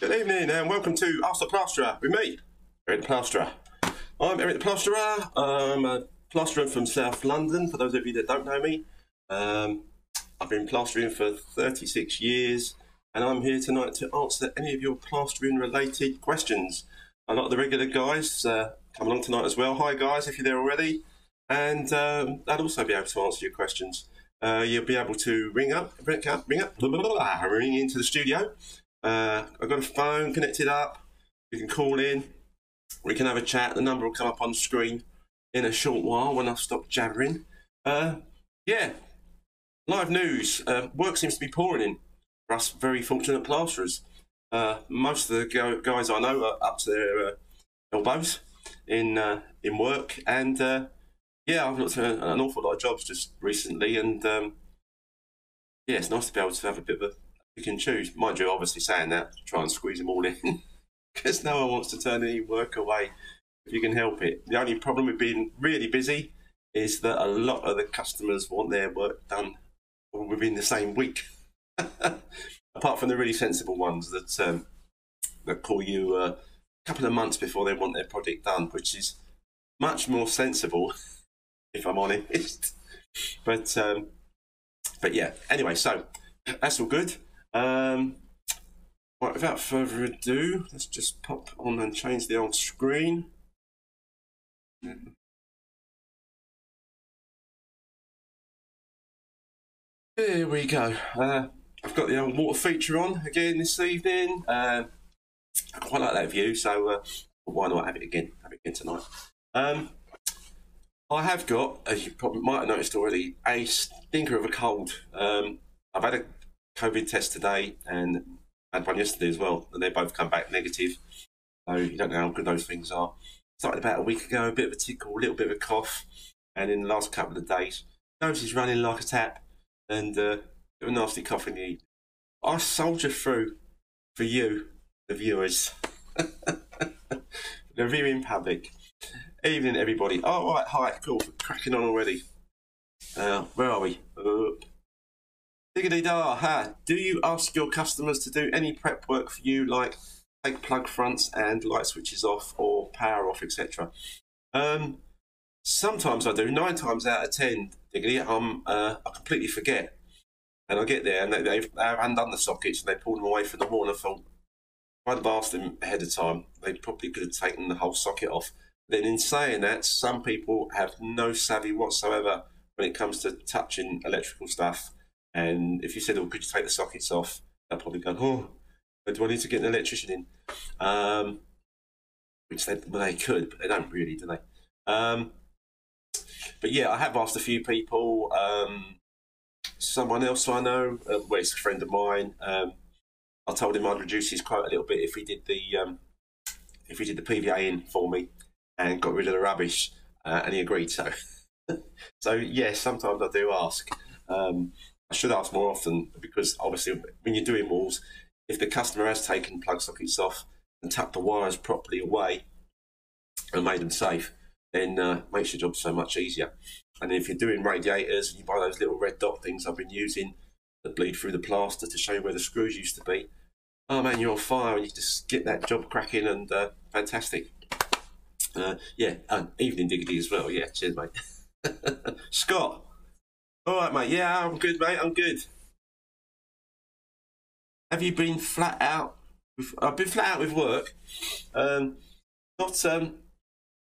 Good evening and welcome to Ask the Plasterer with me, Eric the Plasterer. I'm Eric the Plasterer. I'm a plasterer from South London, for those of you that don't know me. Um, I've been plastering for 36 years and I'm here tonight to answer any of your plastering related questions. A lot of the regular guys uh, come along tonight as well. Hi guys, if you're there already. And um, I'll also be able to answer your questions. Uh, you'll be able to ring up, ring up, ring up, blah, blah, blah, ring into the studio. Uh, I've got a phone connected up. You can call in. We can have a chat. The number will come up on screen in a short while when I stop jabbering. Uh, yeah, live news. Uh, work seems to be pouring in for us very fortunate plasterers. Uh, most of the guys I know are up to their uh, elbows in uh, in work, and yeah, I've looked at an awful lot of jobs just recently, and um, yeah, it's nice to be able to have a bit of a pick and choose. Mind you, obviously saying that, try and squeeze them all in, because no one wants to turn any work away if you can help it. The only problem with being really busy is that a lot of the customers want their work done within the same week. Apart from the really sensible ones that um, that call you uh, a couple of months before they want their project done, which is much more sensible if I'm honest. but um, but yeah. Anyway, so that's all good. Um, right, without further ado, let's just pop on and change the old screen. Here we go. Uh, I've got the old water feature on again this evening. Uh, I quite like that view, so uh, why not have it again? Have it again tonight. Um, I have got, as you probably might have noticed already, a stinker of a cold. Um, I've had a COVID test today and had one yesterday as well, and they both come back negative. So you don't know how good those things are. Started about a week ago, a bit of a tickle, a little bit of a cough, and in the last couple of days, nose is running like a tap, and uh, a nasty cough in the evening. I soldier through for you, the viewers, the viewing public. Evening, everybody. Oh, right, hi, cool. Cracking on already. Uh, where are we? Uh, diggity da, ha. Do you ask your customers to do any prep work for you, like take plug fronts and light switches off or power off, etc.? Um, sometimes I do. Nine times out of ten, diggity, I'm, uh, I completely forget. And I get there and they, they've, they've undone the sockets and they pulled them away from the wall and I thought, if I'd asked them ahead of time, they probably could have taken the whole socket off then in saying that, some people have no savvy whatsoever when it comes to touching electrical stuff. And if you said, "Oh, could you take the sockets off?" They'll probably go, "Oh, do I need to get an electrician in?" Um, which they, well, they could, but they don't really, do they? Um, but yeah, I have asked a few people. Um, someone else I know, uh, well, it's a friend of mine. Um, I told him I'd reduce his quote a little bit if he did the um, if he did the PVA in for me and got rid of the rubbish, uh, and he agreed. So, so yes, sometimes I do ask. Um, I should ask more often because obviously, when you're doing walls, if the customer has taken plug sockets off and tucked the wires properly away and made them safe, then uh, makes your job so much easier. And if you're doing radiators and you buy those little red dot things I've been using that bleed through the plaster to show you where the screws used to be, oh man, you're on fire and you just get that job cracking and uh, fantastic. Uh, yeah, and evening diggity as well. Yeah, cheers, mate. Scott. All right, mate. Yeah, I'm good, mate. I'm good. Have you been flat out? With, I've been flat out with work. Um, not. Um,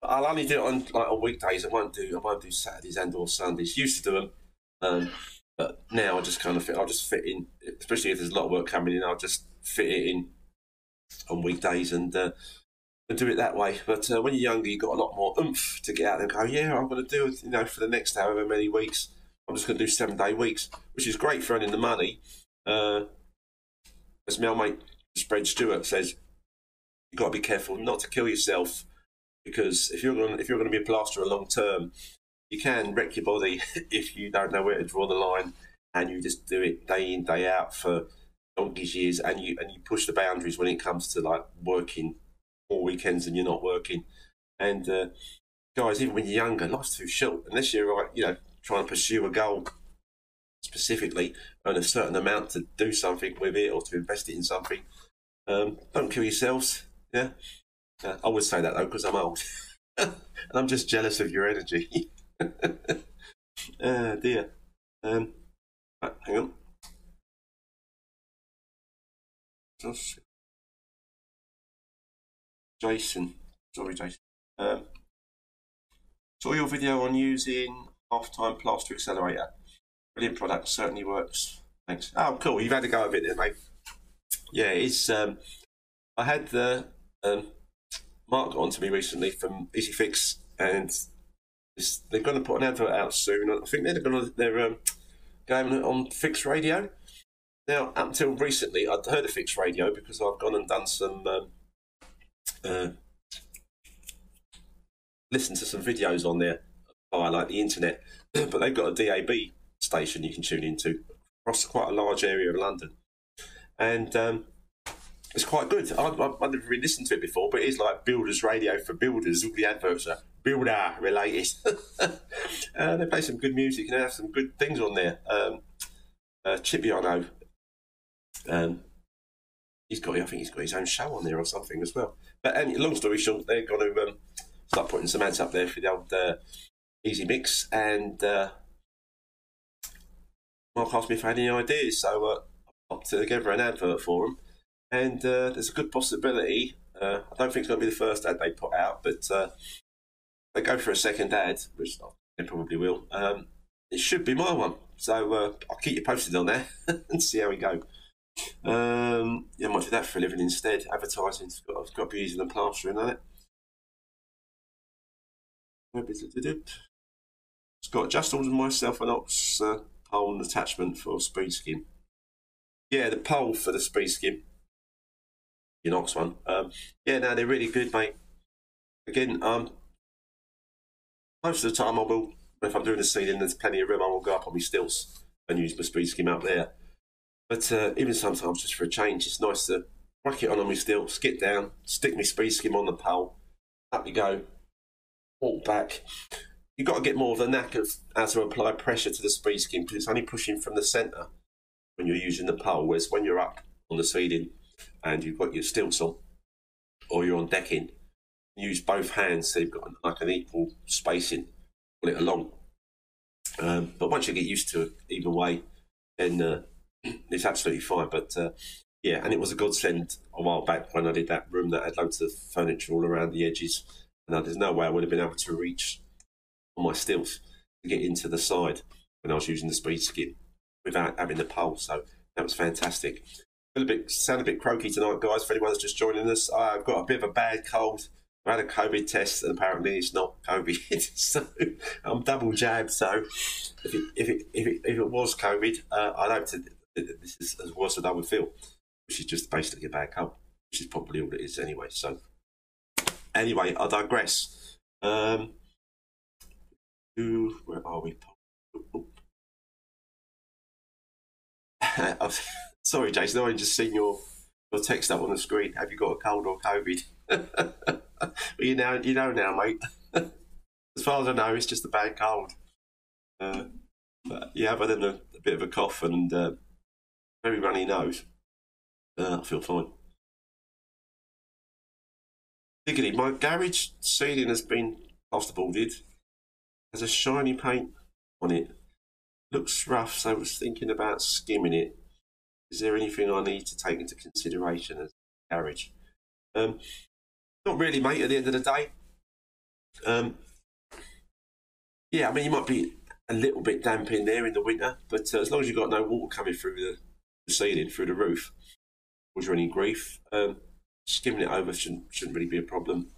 I'll only do it on like on weekdays. I won't do. I won't do Saturdays and or Sundays. Used to do them, um, but now I just kind of fit. I'll just fit in, especially if there's a lot of work coming in. I'll just fit it in on weekdays and uh, do it that way. But uh, when you're younger, you've got a lot more oomph to get out and go, yeah, I'm going to do it, you know, for the next however many weeks. I'm just going to do seven day weeks, which is great for earning the money. Uh, as my mate Spread Stewart says, you've got to be careful not to kill yourself because if you're going if you're going to be a plasterer long term, you can wreck your body if you don't know where to draw the line and you just do it day in day out for donkey's years and you and you push the boundaries when it comes to like working more weekends and you're not working. And uh, guys, even when you're younger, life's too short. Unless you're like, you know, trying to pursue a goal specifically, earn a certain amount to do something with it or to invest it in something. Um, don't kill yourselves. Yeah, uh, I would say that though because I'm old, and I'm just jealous of your energy. oh dear. Um, right, hang on. Just... Jason, sorry, Jason. Um, saw your video on using half-time plaster accelerator. Brilliant product, certainly works. Thanks. Oh, cool. You've had a go of it, there, mate. Yeah, it's. Um, I had the um, Mark on to me recently from Easy Fix, and they're going to put an advert out soon. I think they're going to they're um, going on Fix radio. Now, up until recently, I'd heard of Fix radio because I've gone and done some um, uh, listen to some videos on there via like the internet. but they've got a DAB station you can tune into across quite a large area of London, and um, it's quite good. I, I, I've never really listened to it before, but it's like builders radio for builders. All the adverts are builder related. uh, they play some good music and they have some good things on there. Um, uh, Chippy, I know. Um, he's got, I think he's got his own show on there or something as well. But and long story short, they're going to um, start putting some ads up there for the old uh, Easy Mix. And uh, Mark asked me if I had any ideas, so uh, I popped together an advert for them. And uh, there's a good possibility. Uh, I don't think it's going to be the first ad they put out, but uh, they go for a second ad, which they probably will. Um, it should be my one. So uh, I'll keep you posted on that and see how we go. Um, yeah, I might do that for a living instead. Advertising's got, I've got to be using the plastering on it. Got just ordered myself an Ox uh, pole attachment for speed skim. Yeah, the pole for the speed skim. The Ox one. Um, yeah, no, they're really good, mate. Again, um, most of the time I will, if I'm doing the seeding, there's plenty of room, I will go up on my stilts and use my speed skim up there. But uh, even sometimes, just for a change, it's nice to whack it on on my stilts, skip down, stick my speed skim on the pole, up you go, walk back. You've got to get more of the knack of how to apply pressure to the speed skim because it's only pushing from the centre when you're using the pole, whereas when you're up on the seeding and you've got your stilts on or you're on decking, use both hands so you've got like an equal spacing, pull it along. Um, but once you get used to it either way, then uh, it's absolutely fine. But uh, yeah, and it was a godsend a while back when I did that room that had loads of furniture all around the edges, and there's no way I would have been able to reach on my stilts to get into the side when I was using the speed skim without having the pole. So that was fantastic. a bit sound a bit croaky tonight, guys. For anyone that's just joining us, I've got a bit of a bad cold. I had a COVID test, and apparently it's not COVID. so I'm double jabbed. So if it if it if it, if it was COVID, uh, I'd hope to, this is as worse as I would feel, which is just basically a bad cold, which is probably all it is anyway. So anyway, I digress. Um, ooh, where are we? Sorry, Jason. I just seen your your text up on the screen. Have you got a cold or COVID? well, you know, you know now, mate. as far as I know, it's just a bad cold. Uh, but yeah, other than a, a, bit of a cough and uh, very runny nose, uh, I feel fine. Diggity, my garage ceiling has been plasterboarded. Has a shiny paint on it. Looks rough, so I was thinking about skimming it. Is there anything I need to take into consideration as a garage? Um, not really, mate, at the end of the day. Um, yeah, I mean, you might be a little bit damp in there in the winter, but uh, as long as you've got no water coming through the, the ceiling, through the roof, was you any grief, um, skimming it over shouldn't, shouldn't really be a problem.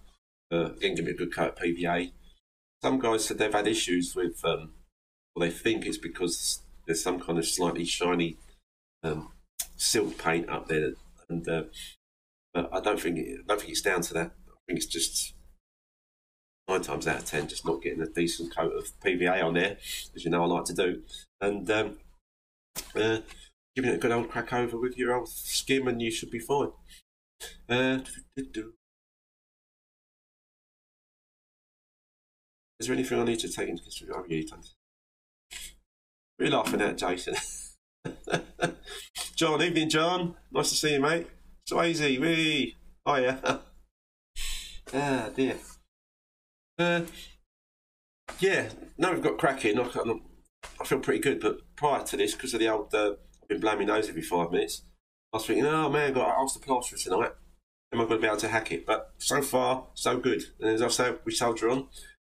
Uh, again, give me a good coat of PVA. Some guys said they've had issues with, um, well, they think it's because there's some kind of slightly shiny um, silk paint up there, and uh, but I don't think it, I don't think it's down to that. I think it's just nine times out of ten just not getting a decent coat of PVA on there, as you know I like to do, and um, uh, giving it a good old crack over with your old skim, and you should be fine. Uh, is there anything I need to take into consideration? Oh, yeah. We're laughing at Jason. John, evening, John. Nice to see you, mate. Swayze, wee. Oh yeah. ah dear. Uh, yeah, now we've got cracking. I, I feel pretty good, but prior to this, because of the old, uh, I've been blaming nose every five minutes. I was thinking, oh man, I've got to ask the plaster tonight. Am I going to be able to hack it? But so far, so good. And as I say, we soldier on.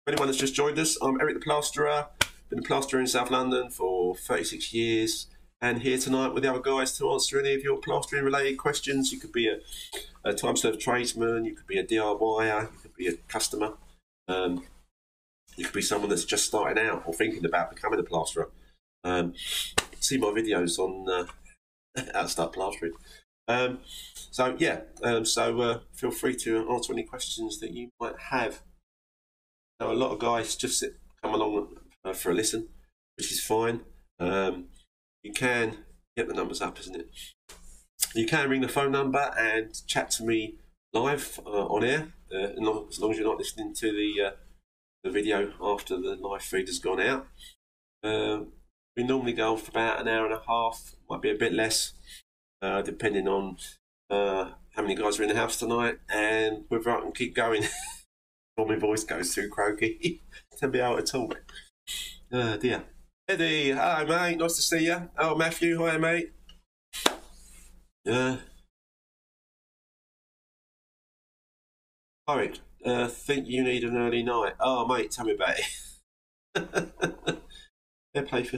Anyone that's just joined us, I'm Eric the Plasterer. Been a plasterer in South London for 36 years and here tonight with the other guys to answer any of your plastering related questions. You could be a, a time served tradesman, you could be a DIYer, you could be a customer, um, you could be someone that's just starting out or thinking about becoming a plasterer. Um, see my videos on uh, how to start plastering. Um, so yeah, um, so uh, feel free to answer any questions that you might have. Now, a lot of guys just sit, come along uh, for a listen, which is fine. Um, you can get the numbers up, isn't it? You can ring the phone number and chat to me live uh, on air, uh, as long as you're not listening to the uh, the video after the live feed has gone out. Uh, we normally go for about an hour and a half, might be a bit less, uh, depending on uh, how many guys are in the house tonight and whether I can keep going. My voice goes too croaky to be able to talk. Oh dear. Eddie, hi mate, nice to see you. Oh Matthew, hi mate. Uh, Alright, uh, think you need an early night. Oh mate, tell me about it. yeah, play for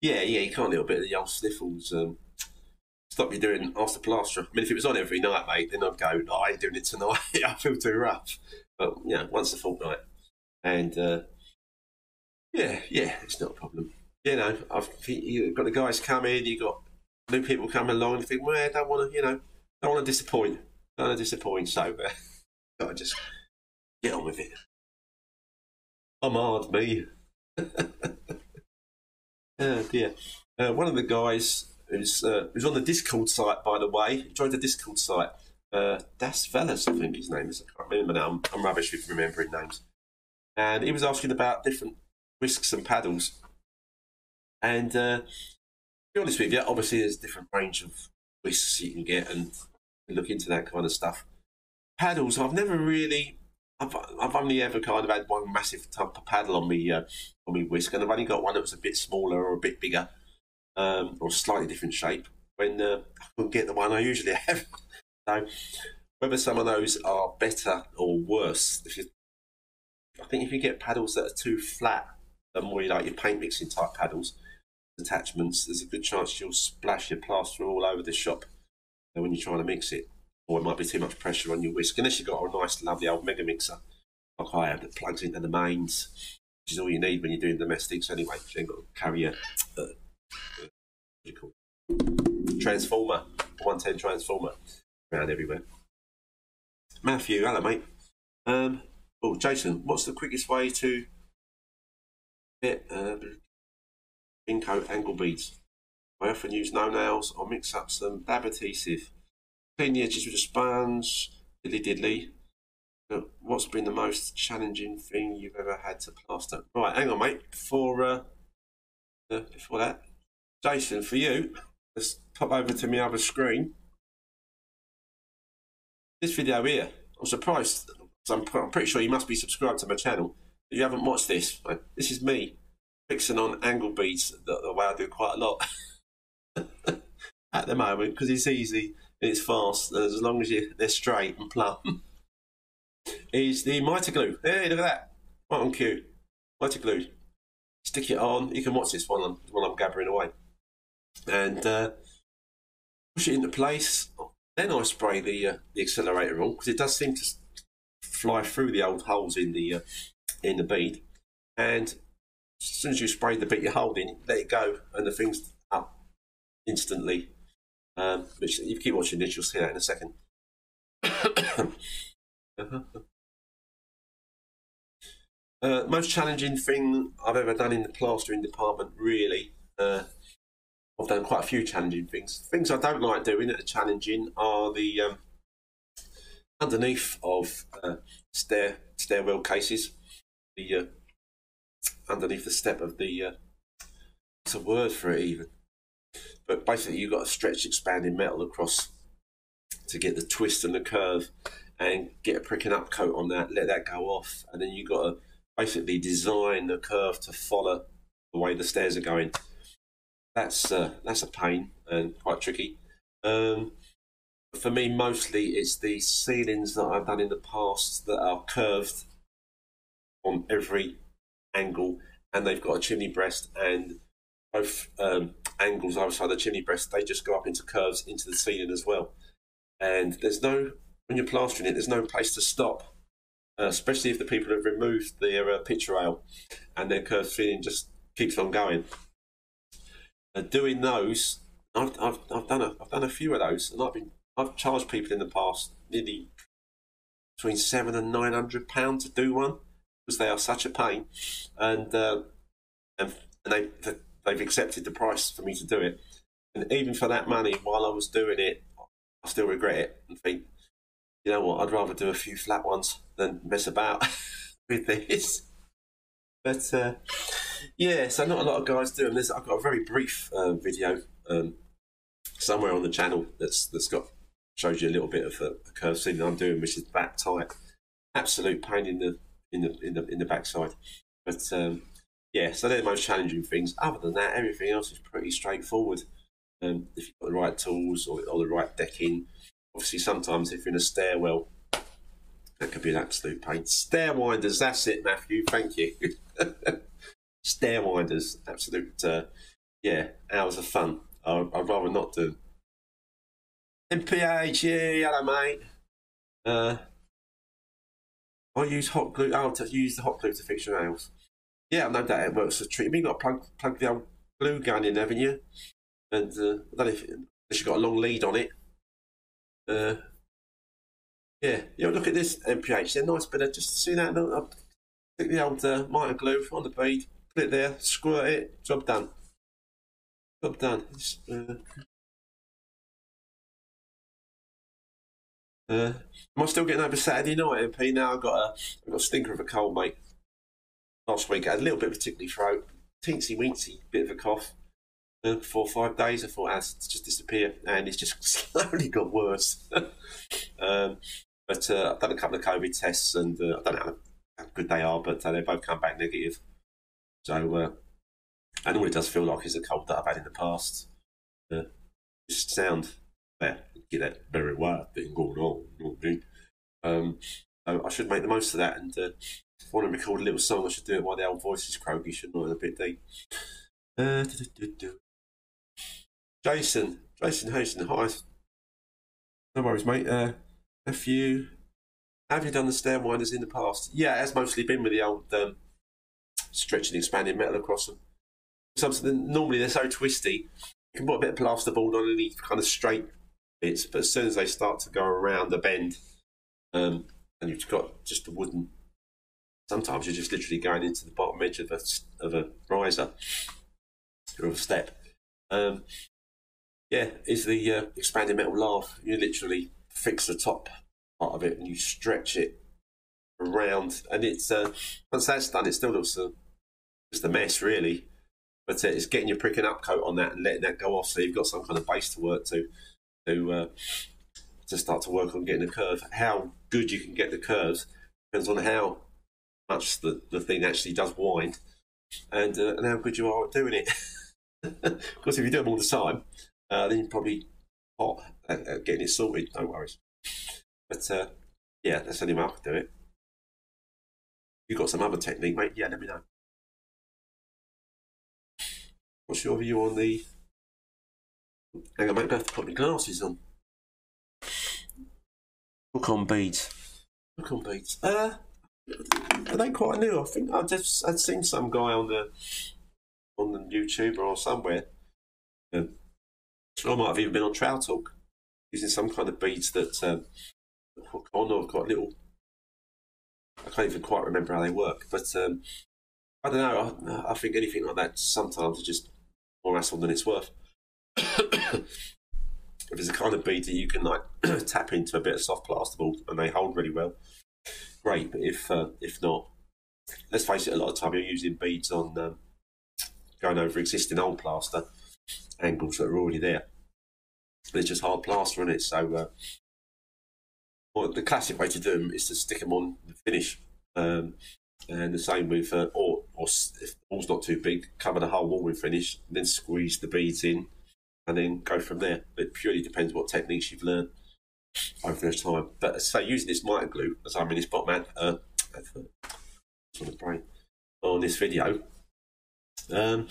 Yeah, yeah, you can't little bit of the old sniffles. Um, stop you doing after plaster. I mean, if it was on every night, mate, then I'd go, no, I ain't doing it tonight. I feel too rough. But, you know, once a fortnight. And, uh, yeah, yeah, it's not a problem. You know, I've you've got the guys coming, you've got new people coming along, and you think, well, I don't want to, you know, don't want to disappoint. Don't want to disappoint, so uh, got to just get on with it. I'm hard, me. oh dear. Uh, one of the guys who's, uh, who's on the Discord site, by the way, joined the Discord site. Uh, Das Velas, I think his name is. I can't remember now. I'm, I'm rubbish with remembering names. And he was asking about different whisks and paddles. And uh, to be honest with you, obviously there's a different range of whisks you can get and look into that kind of stuff. Paddles, I've never really, I've, I've only ever kind of had one massive type of paddle on me uh, on me whisk, and I've only got one that was a bit smaller or a bit bigger, um, or slightly different shape. When uh, I couldn't get the one I usually have, so whether some of those are better or worse, if you, I think if you get paddles that are too flat, the more you like your paint mixing type paddles, attachments, there's a good chance you'll splash your plaster all over the shop when you're trying to mix it. Or it might be too much pressure on your whisk, unless you've got a nice, lovely old mega mixer like I have that plugs into the mains, which is all you need when you're doing domestics anyway. You ain't got to carry a, uh, transformer, 110 transformer around everywhere. Matthew, hello mate. Um, oh, Jason, what's the quickest way to bit uh, coat angle beads. I often use no nails or mix up some dab adhesive. Clean the edges with a sponge, diddly diddly. But what's been the most challenging thing you've ever had to plaster? Right, hang on, mate. Before uh, uh, before that, Jason, for you, let's pop over to my other screen. This video here, I'm surprised. I'm, I'm pretty sure you must be subscribed to my channel If you haven't watched this, this is me fixing on angle beads the, the way I do quite a lot at the moment because it's easy and it's fast as long as you they're straight and plumb. is the mitre glue. Hey, look at that. Right on cue. Mitre glue. Stick it on. You can watch this while I'm, while I'm gathering away. And uh, push it into place. Then I spray the uh, the accelerator on because it does seem to fly through the old holes in the uh, in the bead, and as soon as you spray the bit you're holding, let it go, and the thing's up instantly. Um, which if you keep watching this, you'll see that in a second. uh, most challenging thing I've ever done in the plastering department, really. Uh, I've done quite a few challenging things. Things I don't like doing that are challenging are the um, underneath of uh, stair stairwell cases the uh, underneath the step of the. Uh, a word for it even, but basically you've got a stretch expanding metal across to get the twist and the curve and get a pricking up coat on that, let that go off, and then you've got to basically design the curve to follow the way the stairs are going. That's uh, that's a pain and quite tricky. Um, for me, mostly it's the ceilings that I've done in the past that are curved on every angle, and they've got a chimney breast and both um, angles outside the chimney breast. They just go up into curves into the ceiling as well, and there's no when you're plastering it, there's no place to stop. Uh, especially if the people have removed their uh, picture rail and their curved ceiling just keeps on going. Uh, doing those, I've, I've, I've done a I've done a few of those, and I've been I've charged people in the past nearly between seven and nine hundred pounds to do one because they are such a pain, and uh, and, and they they've accepted the price for me to do it. And even for that money, while I was doing it, I still regret it and think, you know what, I'd rather do a few flat ones than mess about with this. But uh, yeah, so not a lot of guys do. And I've got a very brief uh, video um, somewhere on the channel that's that's got shows you a little bit of a, a curve ceiling I'm doing, which is back tight. Absolute pain in the in the in the in the backside. But um, yeah, so they're the most challenging things. Other than that, everything else is pretty straightforward. Um, if you've got the right tools or, or the right decking, obviously sometimes if you're in a stairwell, that could be an absolute pain. Stairwinders, that's it, Matthew. Thank you. Stair winders, absolute, uh, yeah, hours of fun. I, would rather not do. MPH, yeah, hello, mate. Uh, I use hot glue. Oh, to use the hot glue to fix your nails. Yeah, no doubt it works for treatment. You've got to plug, plug the old glue gun in, haven't you? And uh, I don't know if, if you've got a long lead on it. Uh, yeah, you know, look at this MPH. They're nice, but I just see that. Look, take the old uh, mitre glue on the bead, it there, squirt it, job done. Job done. Uh, uh, am I still getting over Saturday night, MP? Now I've got a, I've got a stinker of a cold, mate. Last week I had a little bit of a tickly throat, teensy weensy bit of a cough. Uh, four or five days, I thought, as just disappear, and it's just slowly got worse. um, but uh, I've done a couple of COVID tests, and uh, I don't know how good they are, but uh, they both come back negative. So, uh, and all it does feel like is a cold that I've had in the past. Uh, just sound, well, get that very wild thing going on. You know I, mean? um, so I should make the most of that, and uh, if I want to record a little song, I should do it while the old voice is croaky, shouldn't I? A bit deep. Uh, Jason, Jason Hasten, hi. No worries, mate. Uh, have you have you done the stair winders in the past? Yeah, it has mostly been with the old um, stretching, expanding metal across them. Something normally they're so twisty. You can put a bit of plasterboard on any kind of straight bits, but as soon as they start to go around the bend, um, and you've got just a wooden. Sometimes you're just literally going into the bottom edge of a of a riser or a step. Um, yeah, is the uh, expanding metal laugh. You literally fix the top part of it and you stretch it around, and it's uh, once that's done, it still looks uh, just a mess, really. But uh, it's getting your pricking up coat on that and letting that go off, so you've got some kind of base to work to to uh, to start to work on getting the curve. How good you can get the curves depends on how much the, the thing actually does wind and, uh, and how good you are at doing it. of course, if you do them all the time, uh, then you're probably hot at, at, getting it sorted. No worries. But uh, yeah, that's the only way I do it. You've got some other technique, mate? Yeah, let me know. What's your view on the? Hang on, mate. I have to put my glasses on. Look on beads. Look on beads. Uh, are they quite new? I think I just I'd seen some guy on the on the YouTube or somewhere. Um, I might have even been on Trowel Talk using some kind of beads that um, hook on or got little. I can't even quite remember how they work, but um, I don't know. I, I, think anything like that sometimes is just more hassle than it's worth. if it's a kind of bead that you can like tap into a bit of soft plasterboard and they hold really well, great. But if uh, if not, let's face it, a lot of time you're using beads on um, going over existing old plaster angles that are already there. There's just hard plaster in it, so uh, well, the classic way to do them is to stick them on the finish. Um, and the same with, uh, or, or if the ball's not too big, cover the whole wall with finish, then squeeze the beads in, and then go from there. It purely depends what techniques you've learned over this time. But so using this mitre glue, as I'm in this bottom ad, uh, on the brain, on this video, um,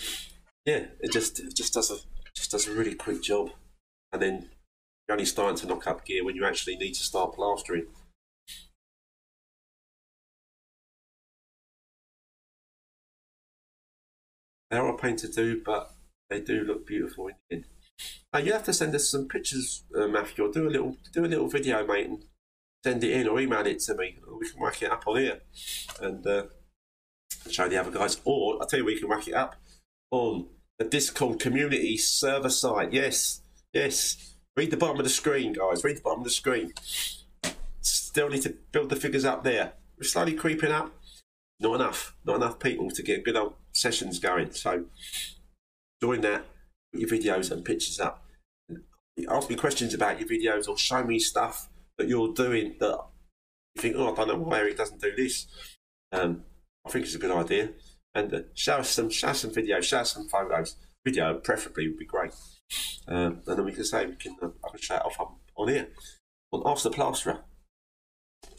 yeah, it just it just does a just does a really quick job, and then you're only starting to knock up gear when you actually need to start plastering. They are pain to do, but they do look beautiful in the end. Uh, you have to send us some pictures, uh, Matthew, or do a little do a little video, mate, and send it in or email it to me. We can whack it up on here and uh, show the other guys. Or I'll tell you, we can whack it up on the Discord community server site. Yes, yes. Read the bottom of the screen, guys. Read the bottom of the screen. Still need to build the figures up there. We're slowly creeping up. Not enough. Not enough people to get good old sessions going. So join that. Put your videos and pictures up. Ask me questions about your videos or show me stuff that you're doing that you think, oh, I don't know why Eric doesn't do this. Um, I think it's a good idea. And uh, show us some, show some videos, show us some photos. Video, preferably, would be great. Um, and then we can say we can uh, I can show it off on, on here on Ask the Plasterer.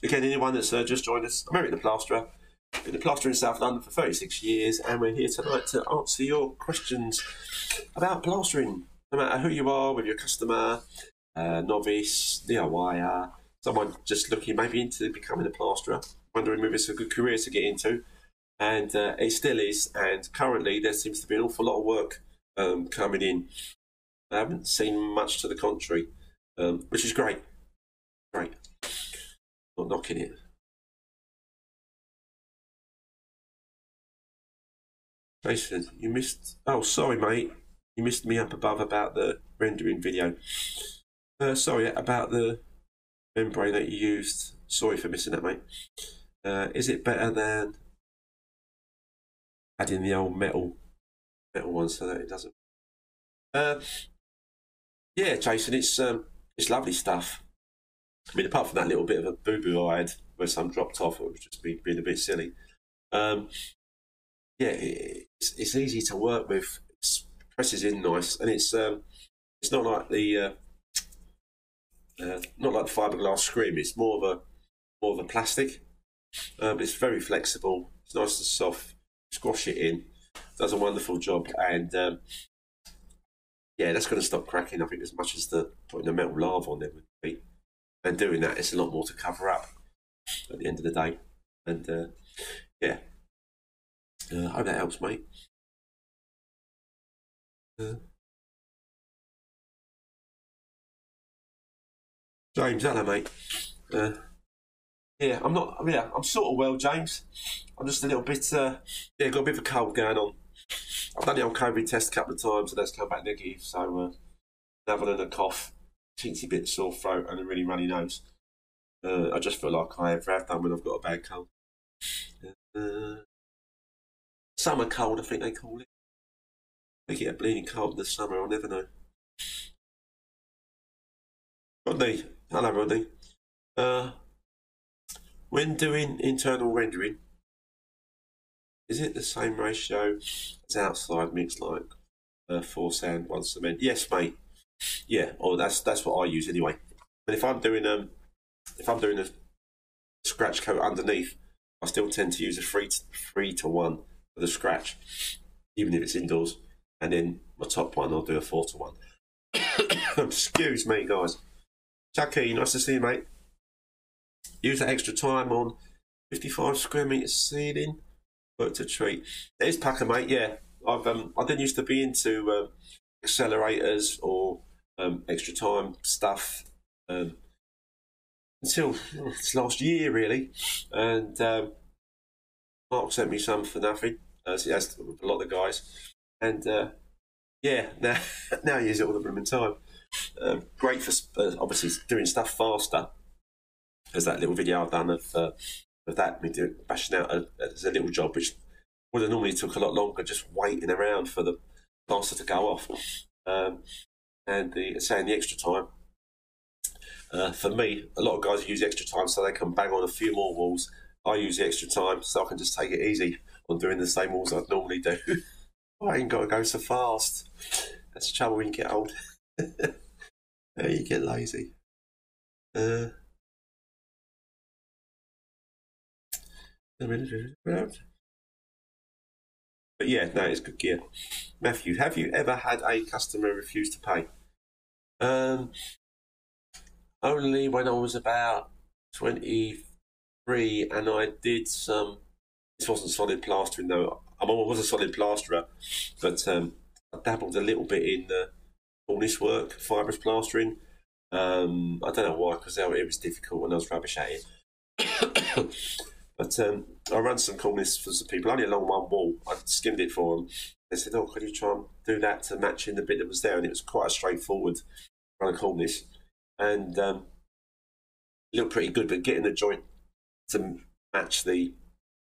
Again, anyone that's uh, just joined us, I'm Eric the Plasterer. Been the plasterer in South London for 36 years, and we're here tonight to answer your questions about plastering. No matter who you are, whether you're a customer, uh, novice, DIYer, someone just looking maybe into becoming a plasterer, wondering if it's a good career to get into. And uh, it still is. And currently, there seems to be an awful lot of work um, coming in. I haven't seen much to the contrary, um, which is great. Great. Not knocking it. Jason, you missed. Oh, sorry, mate. You missed me up above about the rendering video. Uh, sorry, about the membrane that you used. Sorry for missing that, mate. Uh, is it better than adding the old metal metal one so that it doesn't? Uh, yeah, Jason, it's um, it's lovely stuff. I mean, apart from that little bit of a boo boo I had where some dropped off, it was just me being a bit silly. Um, yeah, it's, it's easy to work with. It presses in nice, and it's um, it's not like the uh, uh, not like the fiberglass scrim. It's more of a more of a plastic, but it's very flexible. It's nice and soft. Squash it in, does a wonderful job, and um, yeah, that's going to stop cracking. I think as much as the putting the metal lava on there would be, and doing that, it's a lot more to cover up at the end of the day. And uh, yeah, uh, I hope that helps, mate. Uh, James, hello, mate. Uh, yeah, I'm not. Yeah, I'm sort of well, James. I'm just a little bit. Uh, yeah, got a bit of a cold going on. I've done the old COVID test a couple of times, and that's come back negative. So, uh, other than a cough, teensy bit sore throat, and a really runny nose, uh, I just feel like I ever have done when I've got a bad cold. Uh, summer cold, I think they call it. They get a bleeding cold in the summer. I'll never know. Rodney, hello, Rodney. Uh, when doing internal rendering, is it the same ratio as outside mix like uh, four sand, one cement? Yes, mate. Yeah, or that's that's what I use anyway. But if I'm doing um, if I'm doing a scratch coat underneath, I still tend to use a three to, three to one the scratch, even if it's indoors. And then my top one, I'll do a four to one. Excuse me, guys. Chucky, nice to see you, mate. Use that extra time on 55 square metre ceiling. Worked a treat. It is Packer, mate. Yeah, I've um, I didn't used to be into uh, accelerators or um, extra time stuff um, until last year, really. And um, Mark sent me some for nothing, as he has with a lot of the guys. And uh, yeah, now now he use it all the blooming time. Um, great for uh, obviously doing stuff faster. There's that little video I've done of uh, of that me doing bashing out a, as a little job, which would have normally took a lot longer, just waiting around for the plaster to go off. Um, and the saying the extra time Uh, for me, a lot of guys use extra time so they can bang on a few more walls. I use the extra time so I can just take it easy on doing the same walls I'd normally do. I ain't got to go so fast. That's the trouble when you get old. you get lazy. Uh, but yeah, no, good gear. Matthew, have you ever had a customer refuse to pay? Um, only when I was about 23 and I did some, this wasn't solid plastering though. I was a solid plasterer, but um, I dabbled a little bit in the cornice work, fibrous plastering. Um, I don't know why, because it was difficult when I was rubbish at it. but um, I ran some cornice for some people, only along one wall. I skimmed it for them. They said, "Oh, could you try and do that to match in the bit that was there?" And it was quite a straightforward run of cornice, and um, looked pretty good. But getting the joint to match the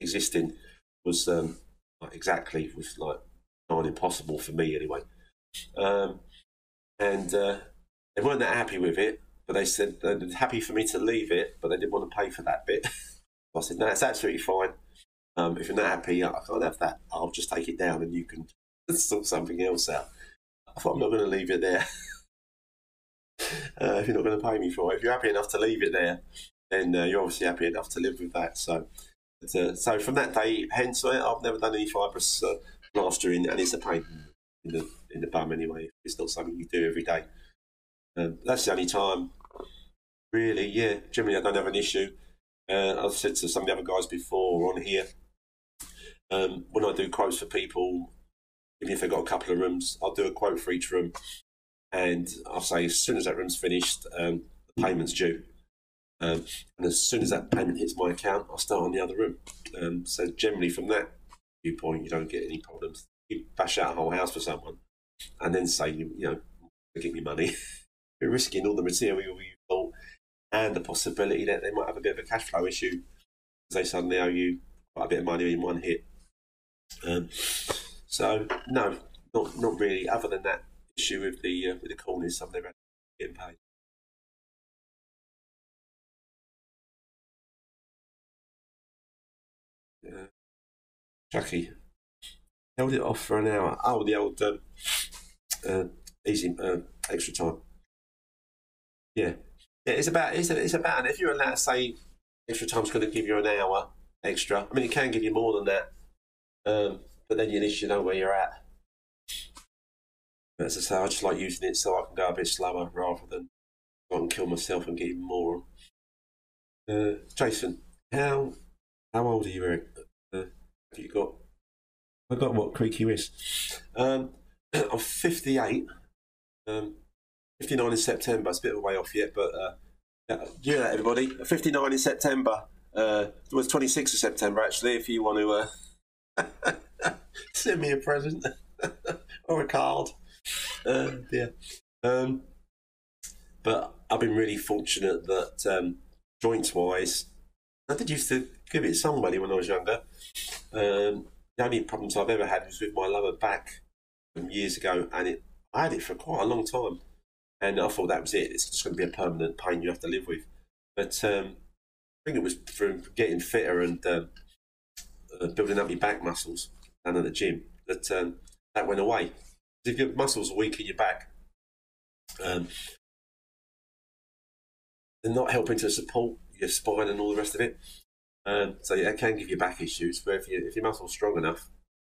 existing was um, like exactly was like not impossible for me anyway. Um, and uh, they weren't that happy with it, but they said they're happy for me to leave it, but they didn't want to pay for that bit. I said, no, it's absolutely fine. Um, if you're not happy, I can't have that. I'll just take it down and you can sort something else out. I thought I'm not going to leave it there. uh, if you're not going to pay me for it, if you're happy enough to leave it there, then uh, you're obviously happy enough to live with that. So, uh, so from that day, hence I've never done any fibrous uh, plastering, and it's a pain in the in the bum anyway. It's not something you do every day. Um, that's the only time, really. Yeah, generally I don't have an issue. Uh, I've said to some of the other guys before on here, um, when I do quotes for people, even if they've got a couple of rooms, I'll do a quote for each room, and I'll say as soon as that room's finished, um, the payment's due. Um, and as soon as that payment hits my account, I'll start on the other room. Um, so generally, from that viewpoint, you don't get any problems. You bash out a whole house for someone, and then say, you, you know, give me money. You're risking all the material you bought and the possibility that they might have a bit of a cash flow issue because they suddenly owe you quite a bit of money in one hit. Um, so no, not not really. Other than that issue with the uh, with the corners, never had getting paid. Uh, Chucky held it off for an hour. Oh, the old um, uh, easy uh, extra time. Yeah, yeah. It's about it's, it's about if you're allowed to say extra time's going to give you an hour extra. I mean, it can give you more than that, um, but then you at least you know where you're at. But as I say, I just like using it so I can go a bit slower rather than go and kill myself and get even more. Uh, Jason, how how old are you, Eric? Uh, have you got? I got what creaky wrist. Um, I'm 58. Um, 59 in September. It's a bit of a way off yet, but uh, yeah, that, everybody. 59 in September. Uh, it was 26th of September, actually, if you want to uh, send me a present or a card. Uh, yeah. Um, but I've been really fortunate that um, joints wise, I did used to give it somebody when I was younger. Um, the only problems I've ever had was with my lower back from years ago, and it I had it for quite a long time and I thought that was it. It's just going to be a permanent pain you have to live with. But um, I think it was from getting fitter and um, uh, building up your back muscles down at the gym that um, that went away. If your muscles are weak in your back, um, they're not helping to support your spine and all the rest of it. Um, so yeah, it can give you back issues. But if, you, if your muscle's strong enough,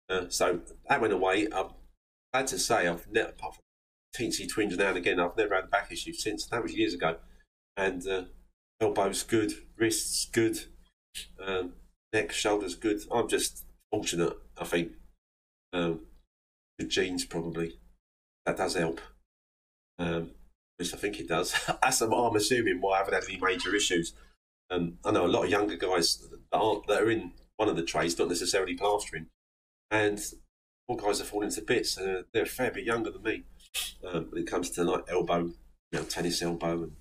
uh, so that went away. I'm glad to say I've never, apart from teensy twinge now and again. I've never had back issue since. That was years ago. And uh, elbows good, wrists good, um, neck, shoulders good. I'm just fortunate, I think. Um, good genes, probably. That does help. Um, I think it does. That's I'm assuming why I haven't had any major issues. Um, I know a lot of younger guys that aren't that are in one of the trades, not necessarily plastering, and all guys are falling to bits. Uh, they're a fair bit younger than me um, when it comes to like elbow, you know, tennis elbow and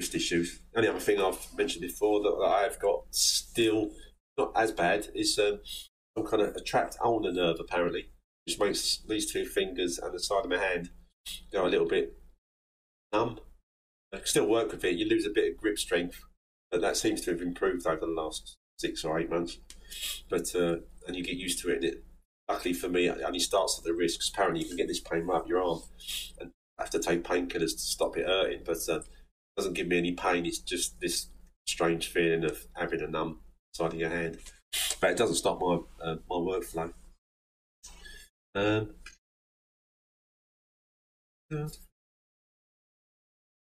wrist issues. The only other thing I've mentioned before that, that I've got still not as bad is um, some kind of a trapped ulnar nerve apparently, which makes these two fingers and the side of my hand go a little bit numb. I can still work with it. You lose a bit of grip strength, but that seems to have improved over the last six or eight months. But uh, and you get used to it. And it luckily for me, it only starts at the wrist because apparently you can get this pain right up your arm and have to take painkillers to stop it hurting. But uh, it doesn't give me any pain. It's just this strange feeling of having a numb side of your hand. But it doesn't stop my uh, my workflow. Um,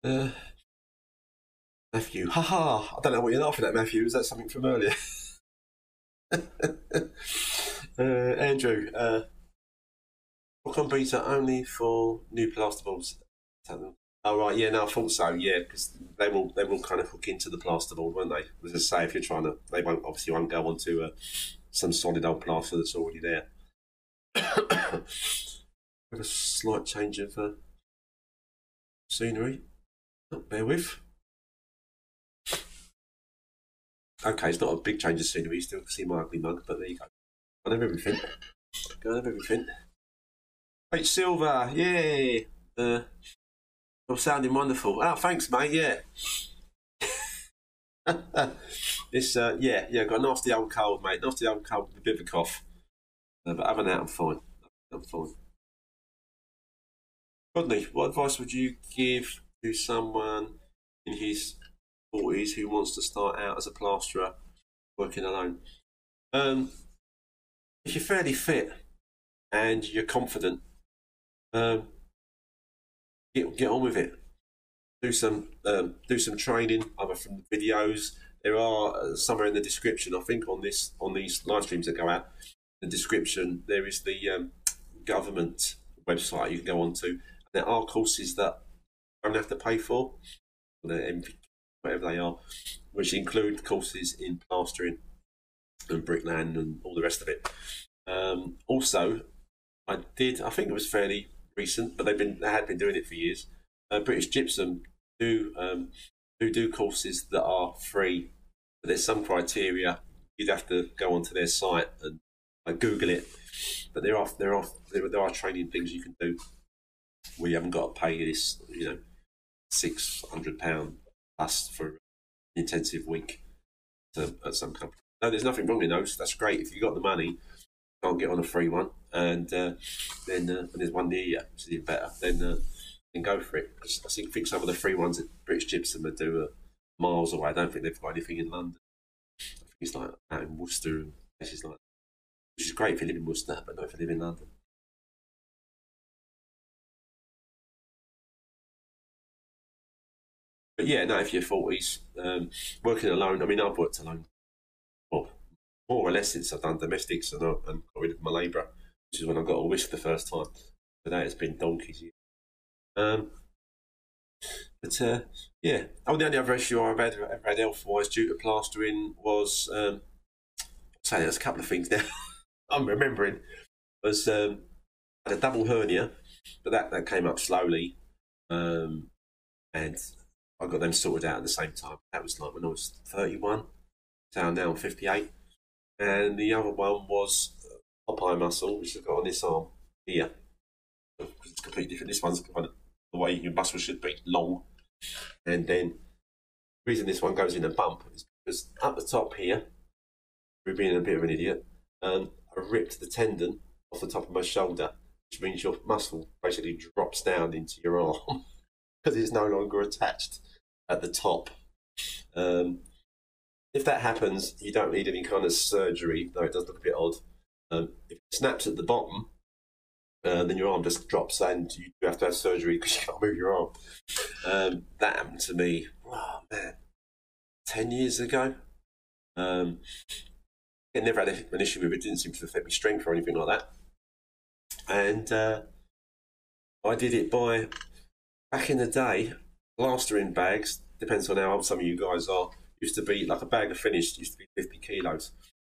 uh, Matthew, haha! I don't know what you're laughing at, Matthew. Is that something from earlier? uh, Andrew, uh, Rockon beta only for new plasterboards. Oh right, yeah, no, I thought so. Yeah, because they will they will kind of hook into the plasterboard, won't they? As I say, if you're trying to, they won't obviously won't go onto uh, some solid old plaster that's already there. With a slight change of uh, scenery. Oh, bear with. Okay, it's not a big change of scenery. You still see my ugly mug, but there you go. I have everything. I have everything. H Silver, yay! Uh, you're sounding wonderful. Oh, thanks, mate. Yeah. it's uh, yeah, yeah. Got a nasty old cold, mate. Nasty old cold with a bit of a cough. Uh, but other than that, I'm fine. I'm fine. Rodney, what advice would you give to someone in his 40s who wants to start out as a plasterer working alone? Um, if you're fairly fit and you're confident, um, get, get on with it. Do some um, do some training, either from the videos. There are uh, somewhere in the description, I think, on this on these live streams that go out. The description there is the um, government website you can go on to. There are courses that you don't have to pay for, whatever they are, which include courses in plastering and bricklaying and all the rest of it. Um, also, I did. I think it was fairly recent, but they've been they had been doing it for years. Uh, British Gypsum do um, do do courses that are free, but there's some criteria. You'd have to go onto their site and uh, Google it. But there are there are there, are training things you can do you haven't got to pay this, you know, six hundred pound plus for an intensive week to, at some company. No, there's nothing wrong with those. That's great if you got the money. Can't get on a free one, and uh, then uh, when there's one near you, is even better, then uh, then go for it. I think, think some of the free ones at British Gypsum are do uh, miles away. I don't think they've got anything in London. I think it's like out in Worcester and places like that. Which is great if you live in Worcester, but not if you live in London. But yeah, no, if you're 40s, um, working alone, I mean, I've worked alone, well, more or less since I've done domestics and, and got rid of my labourer, which is when I got a whisk the first time. But that has been donkeys. Um, but uh, yeah, oh, the only other issue I've had, ever had health wise due to plastering was, um, say, there's a couple of things now I'm remembering, was um, I had a double hernia, but that, that came up slowly. Um, and I got them sorted out at the same time. That was like when I was 31. So now I'm 58. And the other one was Popeye muscle, which I've got on this arm here. It's completely different. This one's kind of the way your muscle should be, long. And then the reason this one goes in a bump is because at the top here, we're being a bit of an idiot, um, I ripped the tendon off the top of my shoulder, which means your muscle basically drops down into your arm because it's no longer attached at the top. Um, if that happens, you don't need any kind of surgery, though it does look a bit odd. Um, if it snaps at the bottom, uh, then your arm just drops and you have to have surgery because you can't move your arm. Um, that happened to me, oh man, 10 years ago. Um, I never had an issue with it, it didn't seem to affect my strength or anything like that. And uh, I did it by, back in the day, plastering bags, depends on how old some of you guys are, used to be like a bag of finished used to be 50 kilos.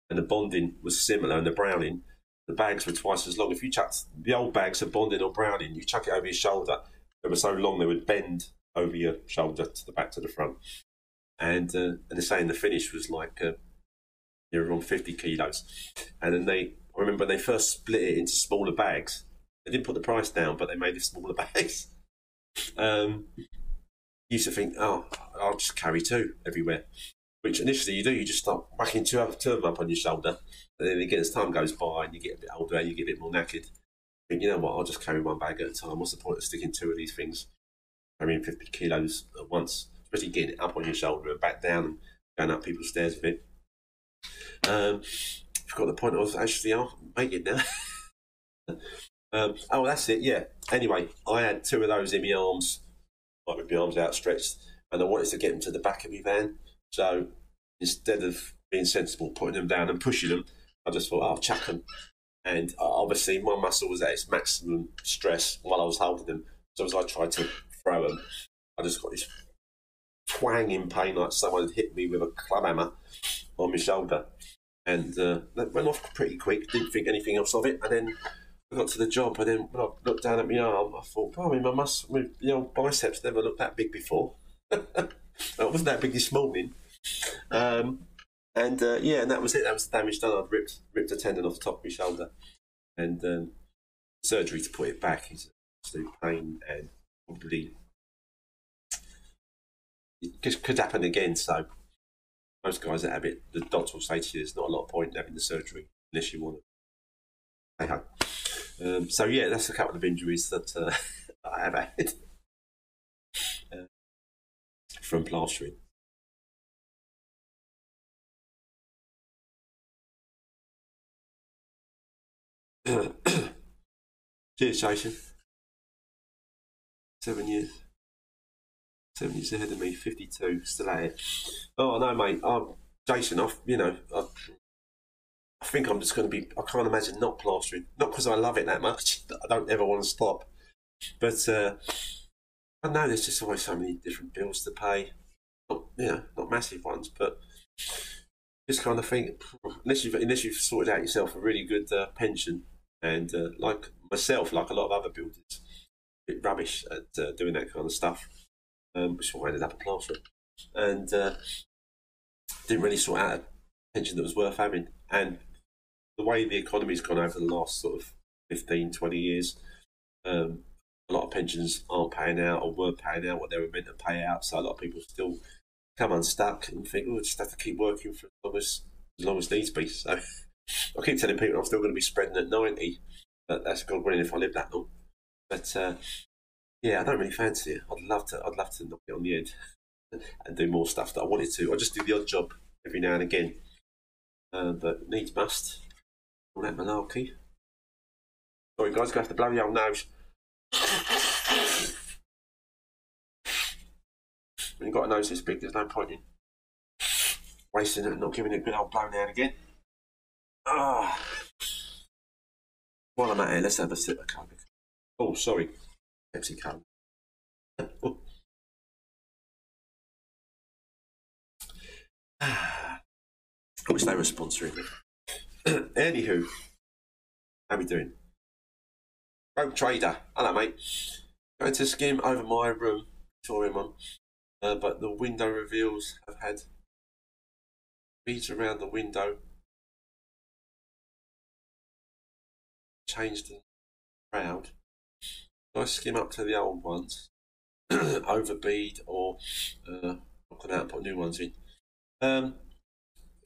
And the bonding was similar, and the browning, the bags were twice as long. If you chucked the old bags of bonding or browning, you chuck it over your shoulder, they were so long they would bend over your shoulder to the back to the front. And uh, and the saying the finish was like uh, you around 50 kilos. And then they, I remember when they first split it into smaller bags. They didn't put the price down, but they made it smaller bags. Um, used to think, oh, I'll just carry two everywhere. Which initially you do, you just start whacking two, two of them up on your shoulder. And then again, as time goes by and you get a bit older and you get a bit more knackered, think, you know what, I'll just carry one bag at a time. What's the point of sticking two of these things, carrying 50 kilos at once, especially getting it up on your shoulder and back down and going up people's stairs with it. Um, I forgot the point I was actually making now. um, oh, that's it, yeah. Anyway, I had two of those in my arms, like with my arms outstretched, and I wanted to get them to the back of my van. So instead of being sensible, putting them down and pushing them, I just thought, oh, I'll chuck them and uh, obviously my muscle was at its maximum stress while I was holding them. So as I tried to throw them, I just got this twanging pain like someone had hit me with a club hammer on my shoulder. And uh, that went off pretty quick, didn't think anything else of it. And then I got to the job, and then when I looked down at my arm, I thought, I mean, my muscle, my know, biceps never looked that big before. it wasn't that big this morning. Um, and uh, yeah, and that was it. That was the damage done. I'd ripped ripped a tendon off the top of my shoulder, and um, surgery to put it back is absolute pain and probably it could, happen again. So most guys that have it, the doctor will say to you, "There's not a lot of point in having the surgery unless you want to." Hey Um, so yeah, that's a couple of injuries that uh, I have had uh, from plastering. Cheers, Jason. Seven years. Seven years ahead of me, 52, still at it. Oh, no, mate. I'm, Jason, I've, you know, I've, I think I'm just going to be, I can't imagine not plastering. Not because I love it that much, I don't ever want to stop. But uh, I know there's just always so many different bills to pay. Not, you know, not massive ones, but just kind of think, unless you've, unless you've sorted out yourself a really good uh, pension, and uh, like myself, like a lot of other builders, a bit rubbish at uh, doing that kind of stuff, um, which I ended up a plasterer. And uh, didn't really sort out a pension that was worth having. And the way the economy's gone over the last sort of 15, 20 years, um, a lot of pensions aren't paying out or weren't paying out what they were meant to pay out. So a lot of people still come unstuck and think, oh, just have to keep working for as long as, as, long as needs be. So I keep telling people I'm still going to be spreading at 90, but that's God willing if I live that long. But uh, yeah, I don't really fancy it. I'd love to. I'd love to knock it on the head and do more stuff that I wanted to. I just do the odd job every now and again, uh, but needs must. All that malarkey. Sorry, guys, gonna have to blow your old nose. when you've got a nose this big, there's no point in wasting it and not giving it a good old blow now and again. Ah. While I'm at it, let's have a sip of Coke. Oh, sorry. Pepsi Coke. I wish they were sponsoring me. Anywho, how we doing? Rogue Trader. Hello, mate. Going to skim over my room, Victorian one, uh, but the window reveals have had beads around the window changed and proud. I skim up to the old ones, over bead or uh, knock them out and put new ones in. Um,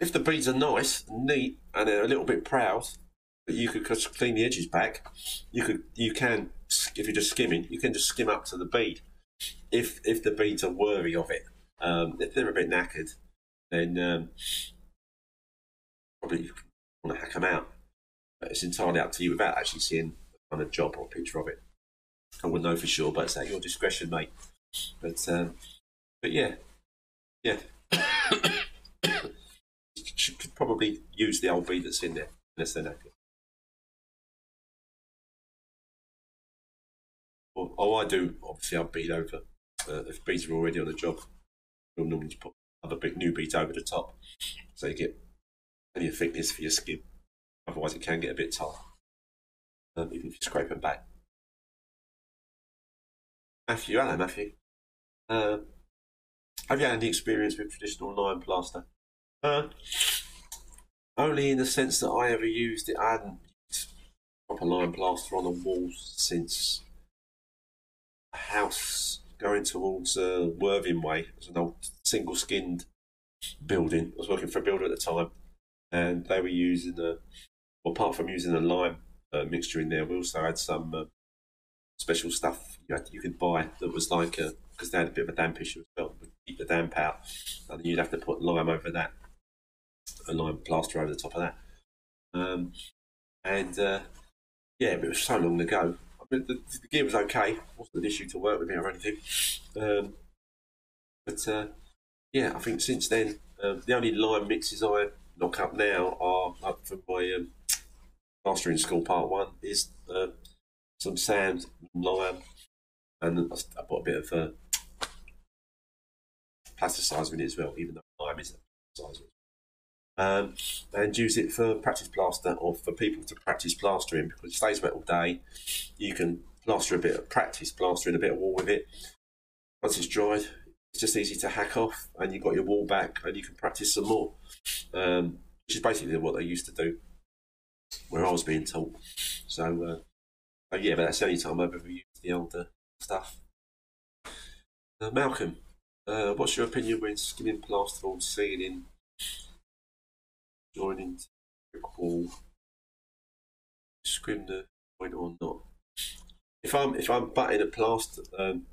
if the beads are nice neat and they're a little bit proud, you could just clean the edges back. You could, you can, if you're just skimming, you can just skim up to the bead. If if the beads are worthy of it, um, if they're a bit knackered, then um, probably want to hack them out. But it's entirely up to you without actually seeing on a job or a picture of it. I wouldn't know for sure, but it's at your discretion, mate. But um, but yeah, yeah. you could probably use the old bead that's in there unless they're knackered. Or, oh, I do. Obviously, I'll bead over. Uh, if beads are already on the job, you'll normally put other big new beads over the top, so you get plenty of thickness for your skin. Otherwise, it can get a bit tough, um, even if you scrape them back. Matthew, hello, Matthew. Uh, have you had any experience with traditional lime plaster? Uh, only in the sense that I ever used it. I hadn't proper lime plaster on the walls since a house going towards uh, Worthing Way. It was an old single skinned building. I was working for a builder at the time, and they were using the, well, apart from using the lime uh, mixture in there, we also had some uh, special stuff you, had, you could buy that was like a, because they had a bit of a damp issue as well, keep the damp out, and you'd have to put lime over that, a lime plaster over the top of that. Um, and uh, yeah, but it was so long ago. I mean, the, the gear was okay, wasn't an issue to work with me or anything. Um, but uh, yeah, I think since then, uh, the only lime mixes I knock up now are up for my um, mastering school part one is uh, some sand, lime, and I bought a bit of uh, plasticizer in it as well, even though lime is a plasticizer. Um, and use it for practice plaster or for people to practice plastering because it stays wet all day. You can plaster a bit of practice plastering a bit of wall with it. Once it's dried, it's just easy to hack off, and you've got your wall back, and you can practice some more. Um, which is basically what they used to do where I was being taught. So, uh, so yeah, but that's the only time I've ever used the older stuff. Uh, Malcolm, uh, what's your opinion when skimming plasterboard ceiling, joining wall, scrim the point or not? If I'm if I'm batting a plaster, um,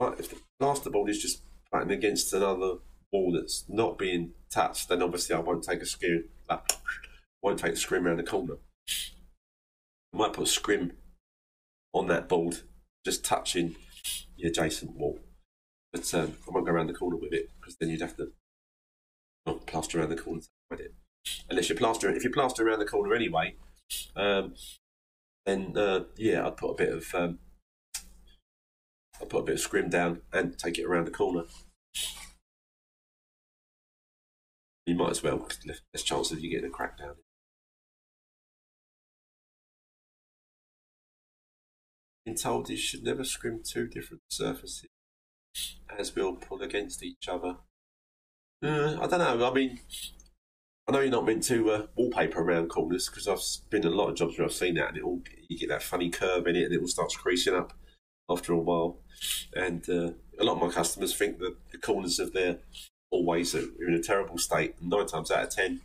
if the plasterboard is just batting against another wall that's not being touched, then obviously I won't take a screw. Uh, won't take the scrim around the corner. I might put a scrim on that board, just touching the adjacent wall. But um, I won't go around the corner with it because then you'd have to not plaster around the corner with it. Unless you plaster, if you plaster around the corner anyway, um, then uh, yeah, I'd put a bit of um, I'd put a bit of scrim down and take it around the corner. You might as well, less chance of you getting a crack down. Been told you should never scrim two different surfaces as we'll pull against each other. Uh, I don't know. I mean, I know you're not meant to uh, wallpaper around corners because I've been in a lot of jobs where I've seen that, and it all you get that funny curve in it, and it all starts creasing up after a while. And uh, a lot of my customers think that the corners of their always are in a terrible state. Nine times out of ten,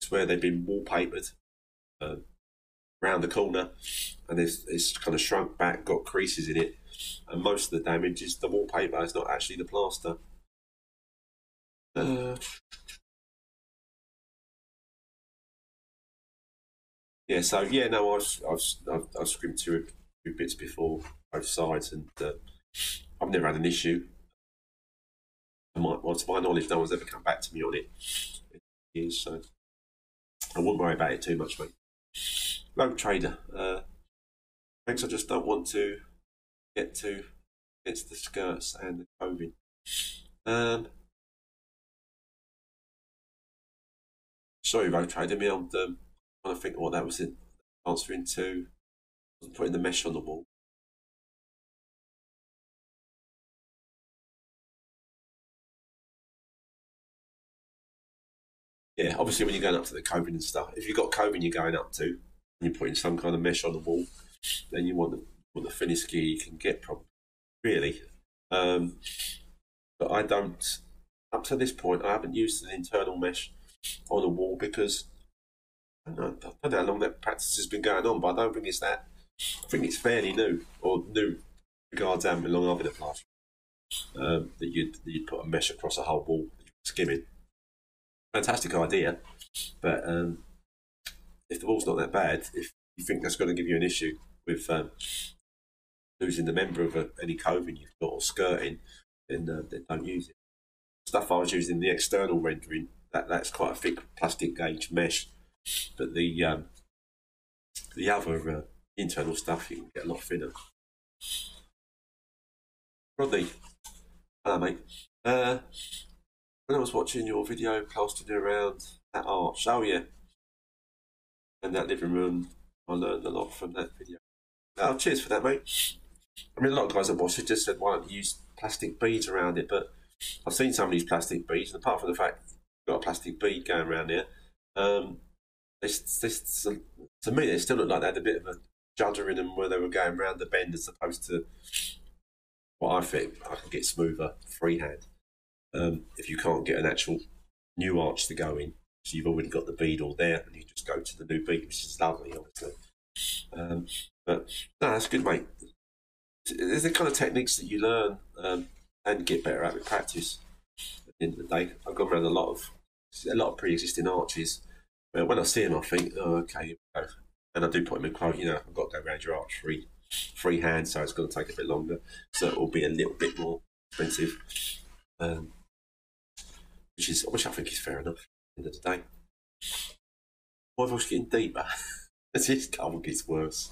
it's where they've been wallpapered uh, around the corner, and it's, it's kind of shrunk back, got creases in it, and most of the damage is the wallpaper. It's not actually the plaster. Uh, yeah, so yeah, no, I've I've I've, I've scrimmed two, two bits before both sides, and uh, I've never had an issue my, well, to my knowledge, no one's ever come back to me on it. Years, so I wouldn't worry about it too much, mate. Rogue Trader, uh, thanks. I just don't want to get to against the skirts and the coving. Um, sorry, Rogue Trader. Me, I'm um, trying to think what that was in, answering to. Putting the mesh on the wall. yeah, obviously when you're going up to the coving and stuff, if you've got coving you're going up to, and you're putting some kind of mesh on the wall, then you want the want the gear you can get, probably. Really, um, but I don't. Up to this point, I haven't used an internal mesh on a wall because I don't, know, I don't know how long that practice has been going on, but I don't think it's that. I think it's fairly new or new regards how long I've been at. Um, that you'd you'd put a mesh across a whole wall, skimming fantastic idea, but um, if the wall's not that bad, if you think that's going to give you an issue with um, losing the member of a, any coving you've got or skirting, then, uh, then don't use it. Stuff I was using the external rendering, that, that's quite a thick plastic gauge mesh, but the um, the other uh, internal stuff you can get a lot thinner. Rodney, hello mate. Uh, when I was watching your video posted around that art show you and that living room, I learned a lot from that video. Oh, cheers for that, mate. I mean, a lot of guys at watched it just said, why don't you use plastic beads around it? But I've seen some of these plastic beads, and apart from the fact got a plastic bead going around here, um, they, they, to me, they still look like they had a bit of a judder in them where they were going round the bend as opposed to what I think I can get smoother freehand. Um, if you can't get an actual new arch to go in, so you've already got the bead all there, and you just go to the new bead, which is lovely, obviously. Um, but no, that's good, mate. There's the kind of techniques that you learn um, and get better at with practice. At the end of the day, I've gone around a lot of a lot of pre-existing arches. But when I see them, I think, oh, okay, and I do put them in quote. You know, I've got to go around your arch free, free hand, so it's going to take a bit longer. So it will be a little bit more expensive, um, which is which I think is fair enough. At the end of the day, my voice getting deeper. This cold gets worse.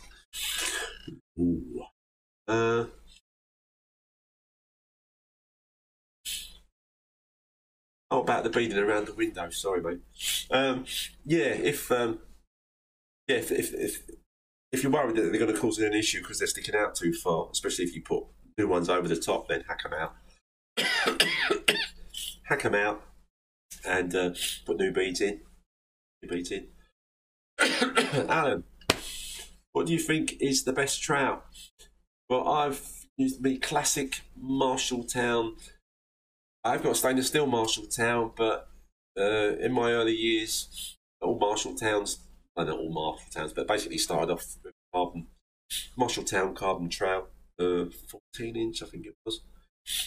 Ooh. Uh, oh, about the beading around the window. Sorry, mate. Um, yeah, if um, yeah, if, if if if you're worried that they're going to cause an issue because they're sticking out too far, especially if you put new ones over the top, then hack them out. hack them out and uh, put new beads in. New beads in. Alan, what do you think is the best trout? Well, I've used the classic Marshalltown. I've got stainless steel Marshalltown, but uh, in my early years, all Marshalltowns, well, not all Marshalltowns, but basically started off with carbon, Marshalltown carbon trowel, uh, 14 inch, I think it was.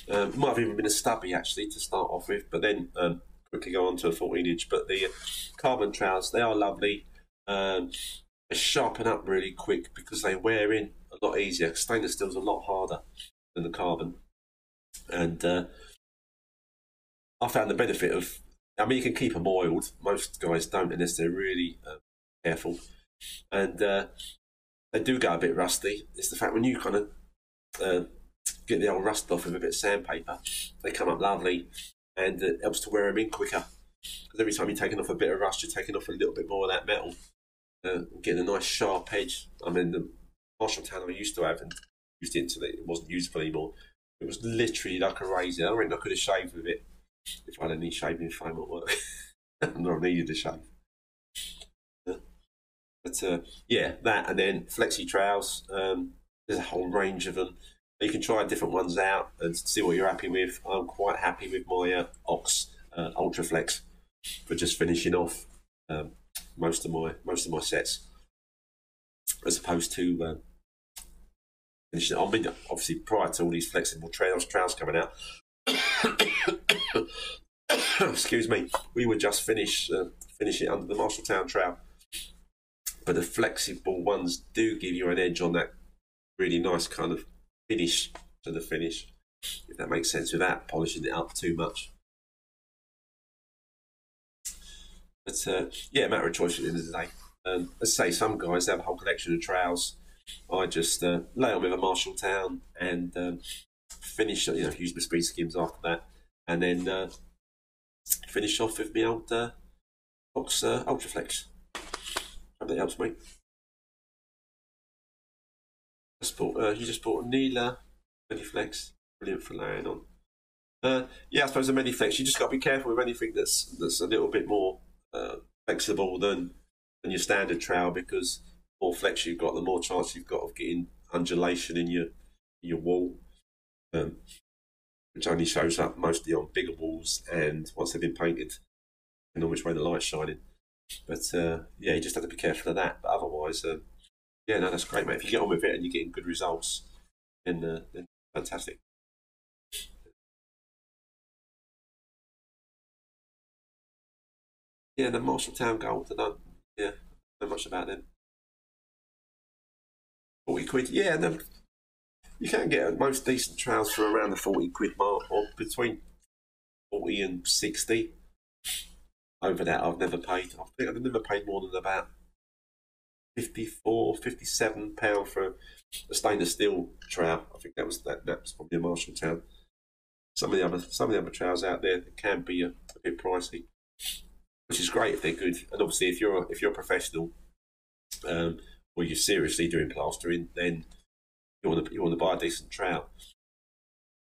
Um, it might have even been a stubby actually to start off with, but then um, quickly go on to a 14 inch. But the carbon trowels, they are lovely. Um, they sharpen up really quick because they wear in a lot easier. Stainless steel's a lot harder than the carbon, and uh, I found the benefit of. I mean, you can keep them oiled. Most guys don't unless they're really uh, careful, and uh, they do go a bit rusty. It's the fact when you kind of uh, get the old rust off with a bit of sandpaper, they come up lovely, and it helps to wear them in quicker. Because every time you're taking off a bit of rust, you're taking off a little bit more of that metal, uh, getting a nice sharp edge. I mean, the Marshalltown I used to have and used it until it wasn't useful anymore. It was literally like a razor. I reckon I could have shaved with it if I had any shaving foam at work. I needed a shave. But uh, yeah, that and then flexi trowels. Um, there's a whole range of them. You can try different ones out and see what you're happy with. I'm quite happy with my uh, Ox uh, Ultraflex for just finishing off um, most of my most of my sets, as opposed to um, finishing. I mean, obviously prior to all these flexible trails trails coming out. excuse me, we would just finish uh, finish it under the Marshalltown trowel. But the flexible ones do give you an edge on that really nice kind of finish to the finish, if that makes sense, without polishing it up too much. But uh, yeah, a matter of choice at the end of the day. Um, let's say some guys have a whole collection of trowels. I just uh, lay on with a Marshalltown and um, finish, you know, use my speed skims after that, and then uh, finish off with my old uh, Ox uh, Ultraflex. Hope that helps, mate. Just bought, uh, you just bought Mediflex, brilliant for laying on. Uh, yeah, I suppose a Mediflex. You just got to be careful with anything that's that's a little bit more uh, flexible than than your standard trowel because the more flex you've got, the more chance you've got of getting undulation in your in your wall, um, which only shows up mostly on bigger walls and once they've been painted, and on which way the light's shining. But uh, yeah, you just have to be careful of that. But otherwise, uh, yeah, no, that's great, mate. If you get on with it and you're getting good results, then, uh, then fantastic. Yeah, the Marshalltown Gold, I don't, yeah, know much about them. 40 quid, yeah, no, you can get most decent trowels for around the 40 quid mark, or between 40 and 60. Over that, I've never paid. I think I've never paid more than about 54, 57 pound for a stainless steel trowel. I think that was that. That was probably a Marshalltown. Some of the other some of the other trowels out there can be a, a bit pricey which is great if they're good. And obviously, if you're a, if you're a professional, um, or you're seriously doing plastering, then you want to you want to buy a decent trowel.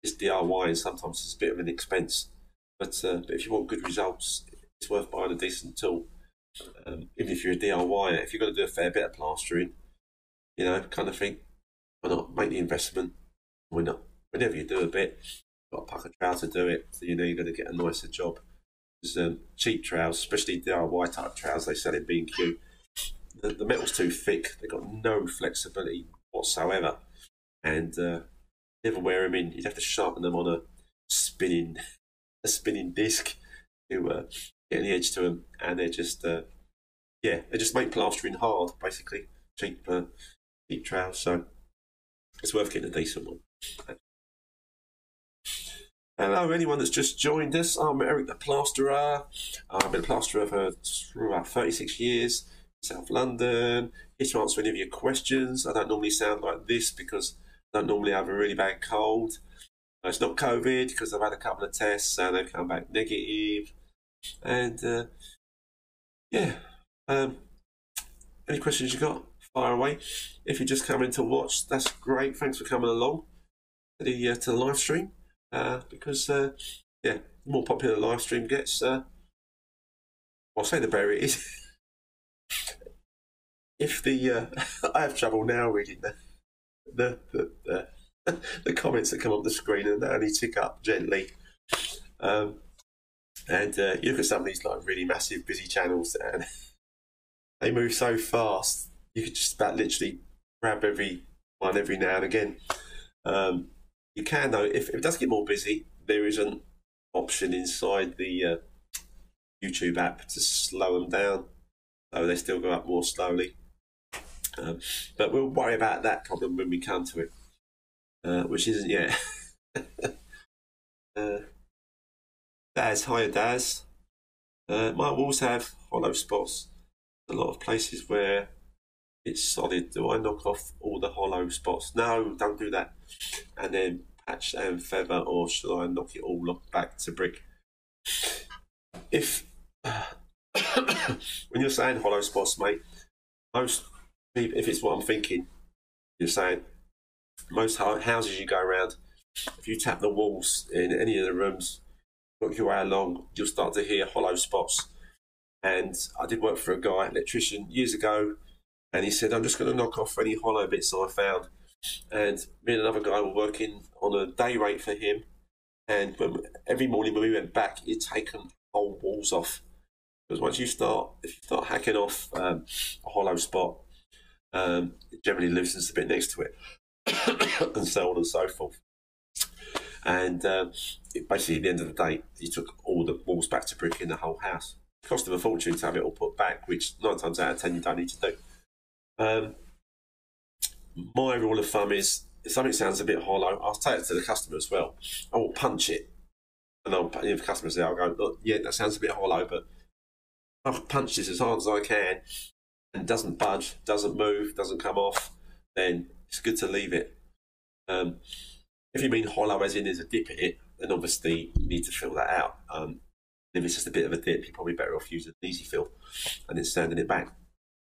It's DIY, and sometimes it's a bit of an expense, but uh, but if you want good results, it's worth buying a decent tool. Um, even if you're a DIY, if you're going to do a fair bit of plastering, you know, kind of thing. Why not make the investment? Why not? Whenever you do a bit, you've got a pack of trowel to do it, so you know you're going to get a nicer job. There's um, cheap trowels, especially DIY type trowels they sell in B&Q. The, the metal's too thick. They've got no flexibility whatsoever. And uh, never wear them in. You'd have to sharpen them on a spinning a spinning disc to uh, get the edge to them. And they're just, uh, yeah, they just make plastering hard, basically. Cheap, uh, cheap trowels. So it's worth getting a decent one. Hello, anyone that's just joined us. I'm Eric the Plasterer. I've been a plasterer for about 36 years, South London. Here to answer any of your questions. I don't normally sound like this because don't normally have a really bad cold. It's not COVID because I've had a couple of tests and they've come back negative. And uh, yeah, um, any questions you got? Fire away. If you're just coming to watch, that's great. Thanks for coming along to the uh, to the live stream uh, because uh, yeah, the more popular the live stream gets, uh, I'll say the better it is. if the uh, I have trouble now reading the the the, the, the comments that come up the screen and they only tick up gently. Um, and uh, you look at some of these like really massive busy channels and they move so fast you could just about literally grab every one every now and again. Um, you can though, if, if, it does get more busy, there is an option inside the uh, YouTube app to slow them down, so they still go up more slowly. Um, but we'll worry about that problem when we come to it, uh, which isn't yet. uh, Daz, hiya Daz. Uh, my walls have hollow spots. A lot of places where it's solid. Do I knock off all the hollow spots? No, don't do that. And then patch and feather, or should I knock it all back to brick? If when you're saying hollow spots, mate, most if it's what I'm thinking, you're saying most houses you go around, if you tap the walls in any of the rooms, look your way along, you'll start to hear hollow spots. And I did work for a guy, electrician, years ago and he said, I'm just going to knock off any hollow bits I found. And me and another guy were working on a day rate for him. And when, every morning when we went back, he'd taken whole walls off. Because once you start, if you start hacking off um, a hollow spot, um, it generally loosens a bit next to it, and so on and so forth. And uh, it, basically, at the end of the day, he took all the walls back to brick in the whole house. It cost him a fortune to have it all put back, which nine times out of ten you don't need to do. Um, my rule of thumb is if something sounds a bit hollow, I'll take it to the customer as well. I will punch it. And I'll, if the customer says, I'll go, look, yeah, that sounds a bit hollow, but I'll punch this as hard as I can and doesn't budge, doesn't move, doesn't come off, then it's good to leave it. Um, if you mean hollow as in there's a dip in it, then obviously you need to fill that out. Um, if it's just a bit of a dip, you're probably better off using an easy fill and then sanding it back.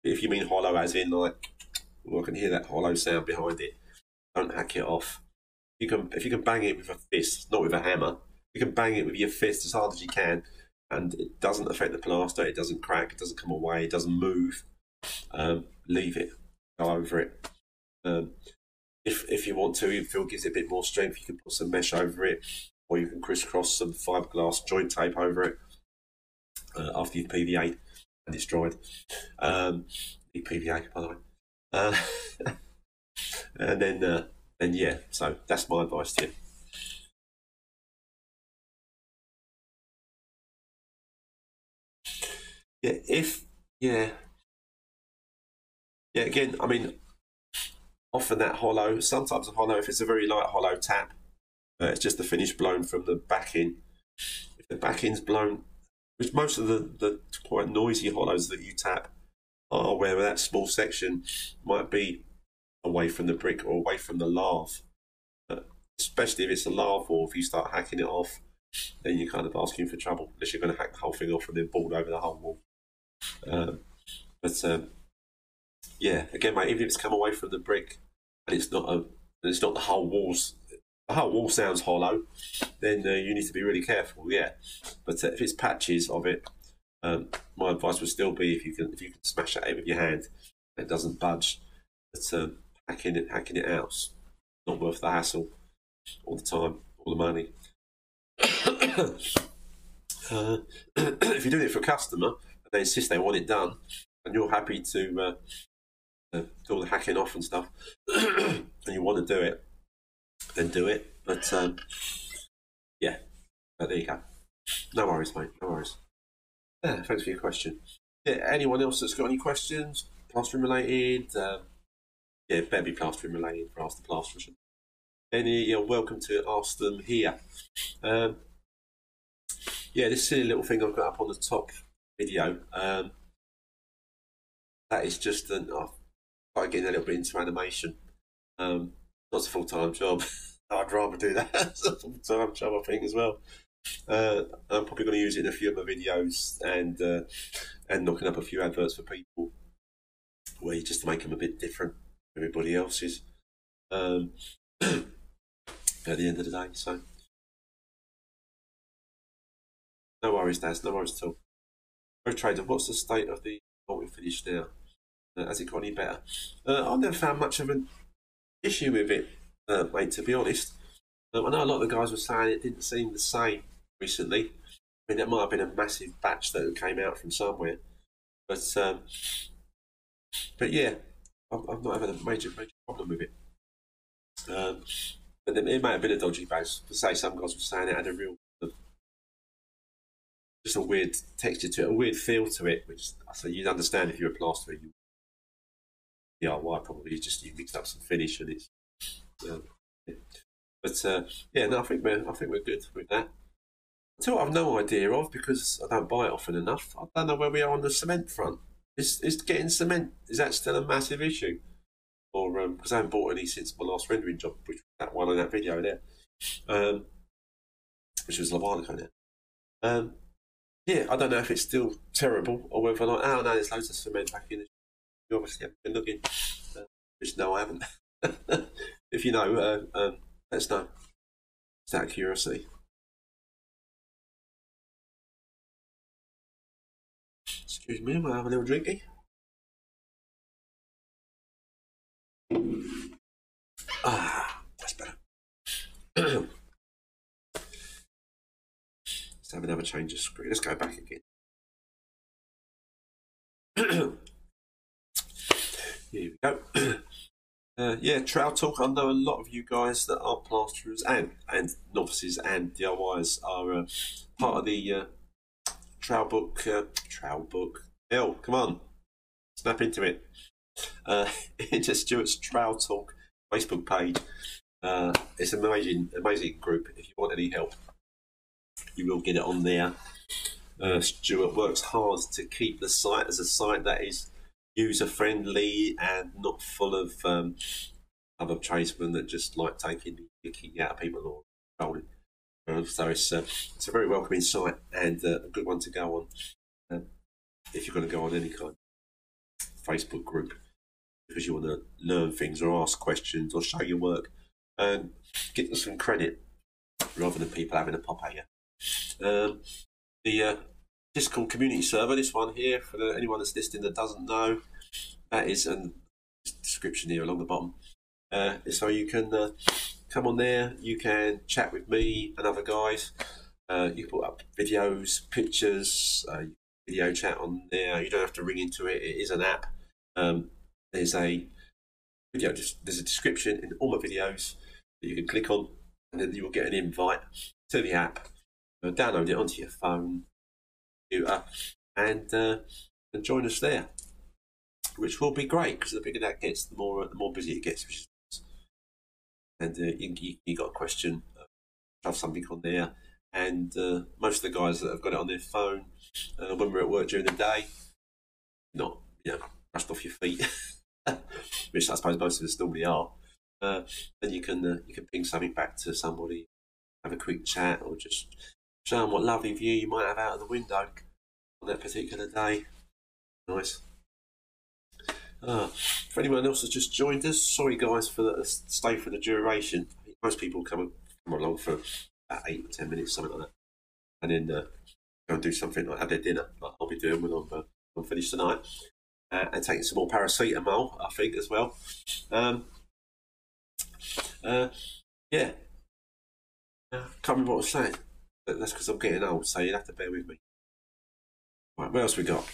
If you mean hollow as in like, well, I can hear that hollow sound behind it, don't hack it off. You can if you can bang it with a fist, not with a hammer. You can bang it with your fist as hard as you can, and it doesn't affect the plaster. It doesn't crack. It doesn't come away. It doesn't move. Um, leave it. Go over it. Um, if if you want to, if it gives it a bit more strength, you can put some mesh over it, or you can crisscross some fiberglass joint tape over it uh, after you've PVA and it's dried. Um, PVA, by the way. Uh, and then, uh, and yeah, so that's my advice to you. Yeah, if yeah, yeah. Again, I mean, often that hollow. Sometimes a hollow, if it's a very light hollow tap, uh, it's just the finish blown from the back in. If the backing's blown which most of the, the quite noisy hollows that you tap are where that small section might be away from the brick or away from the lath. Especially if it's a lath or if you start hacking it off, then you're kind of asking for trouble unless you're going to hack the whole thing off and then board over the whole wall. Um, but um, yeah, again, if it's come away from the brick and it's not a, it's not the whole walls the whole wall sounds hollow, then uh, you need to be really careful. Yeah, but uh, if it's patches of it, um, my advice would still be if you can if you can smash at it with your hand, it doesn't budge. But um, hacking it, hacking it out's not worth the hassle all the time, all the money. uh, if you're doing it for a customer and they insist they want it done, and you're happy to uh, do all the hacking off and stuff, and you want to do it, then do it. But um, yeah, but there you go. No worries, mate. No worries. Yeah, thanks for your question. Yeah, anyone else that's got any questions, plastering related? Um, yeah, better be plastering related for Ask the Plasterers. Any, you're welcome to ask them here. Um, yeah, this silly little thing I've got up on the top video. Um, that is just an. I've started getting a little bit into animation. Um, not a full time job. I'd rather do that as a full time job, I think, as well. Uh, I'm probably going to use it in a few of my videos and uh, and knocking up a few adverts for people, where you just make them a bit different from everybody else's. Um, at the end of the day, so no worries, Daz. No worries at all. Pro Trader, what's the state of the multi finish now? Uh, has it got any better? Uh, I've never found much of an issue with it, uh, mate. To be honest, um, I know a lot of the guys were saying it didn't seem the same recently. I mean, that might have been a massive batch that came out from somewhere, but um, but yeah, I've, I've not had a major major problem with it. Um, but it may have been a dodgy base. To say some guys were saying it had a real just a weird texture to it, a weird feel to it, which so you'd understand if you were a plasterer. You, why probably just you mixed up some finish and it's. Um, yeah. But uh, yeah, no, I think we're I think we're good with that. Until I've no idea of because I don't buy it often enough. I don't know where we are on the cement front. Is is getting cement is that still a massive issue? Or because um, I haven't bought any since my last rendering job, which that one in that video there, um, which was a while ago now. Um, yeah, I don't know if it's still terrible or whether or not. Oh no, there's loads of cement back in. You obviously haven't been looking. Uh, which no, I haven't. if you know, uh, um, let us know. Just out of curiosity. Excuse me, am I having a little drinky? Ah, that's better. Let's have another change of screen. Let's go back again. Here we go. Uh, yeah, Trowel Talk. I know a lot of you guys that are plasterers and and novices and DIYs are uh, part of the uh, Trowel Book. Uh, Trowel Book. Hell, come on, snap into it. Uh, into Stuart's Trowel Talk Facebook page. Uh, it's an amazing, amazing group. If you want any help, you will get it on there. Uh, Stuart works hard to keep the site as a site that is user friendly and not full of um, other tradesmen that just like taking the kicking out of people or trolling. Uh, so it's uh, it's a very welcoming site and uh, a good one to go on um, if you're going to go on any kind of Facebook group because you want to learn things or ask questions or show your work and get some credit rather than people having a pop at you. Um, the uh, Discord community server, this one here, for the, anyone that's listening that doesn't know, that is a description here along the bottom. Uh, so you can uh, come on there, you can chat with me and other guys. Uh, you put up videos, pictures, uh, video chat on there. You don't have to ring into it. It is an app. Um, there's a video. Just, There's a description in all my videos that you can click on, and then you will get an invite to the app. download it onto your phone, computer and uh, and join us there, which will be great because the bigger that gets, the more the more busy it gets. Which is, and uh, you, you, got a question, uh, have something on there, and uh, most of the guys that have got it on their phone uh, when we're at work during the day, not you know rushed off your feet, which I suppose most of us normally are. Uh, then you can uh, you can ping something back to somebody, have a quick chat, or just show them what lovely view you might have out of the window on that particular day. Nice. Uh, for anyone else that's just joined us, sorry guys for the stay for the duration. Most people come, come along for about eight or ten minutes, something like that, and then uh, go and do something like have their dinner, like I'll be doing when I'm, uh, I'm finished tonight. uh, and taking some more paracetamol, I think, as well. Um, uh, yeah. Uh, can't remember what I was saying. That's because I'm getting old, so you'll have to bear with me. Right, what else we got?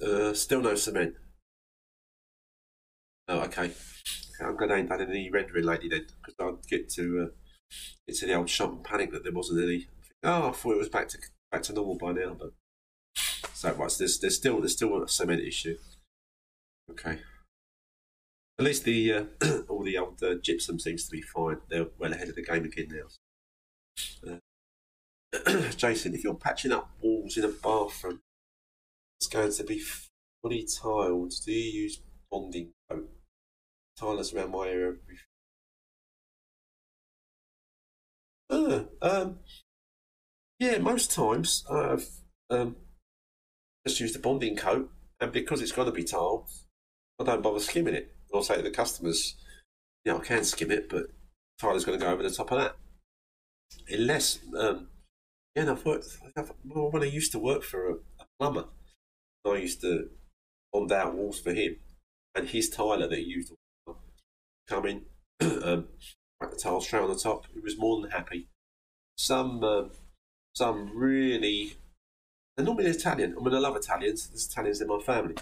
Uh, still no cement. Oh, okay. I'm glad I ain't done any rendering lately then, because I'd get to uh, get to the old shop and panic that there wasn't any. Oh, I thought it was back to back to normal by now, but so right. So there's there's still there's still a cement issue. Okay. At least the uh, all the old uh, gypsum seems to be fine. They're well ahead of the game again now. Uh, Jason, if you're patching up walls in a bathroom, it's going to be fully tiled. Do you use bonding coat? Tilers around my area. Uh, um, yeah, most times I've um, just used a bonding coat, and because it's going to be tiled, I don't bother skimming it. I'll say to the customers, yeah, I can skim it, but tiler's going to go over the top of that. Unless, um, yeah, I've worked, I've, well, when I used to work for a, a plumber, I used to bond out walls for him, and his tiler that he used to come in, um, the tile straight on the top. He was more than happy. Some, um, some really, they're normally Italian. I mean, I love Italians. There's Italians in my family,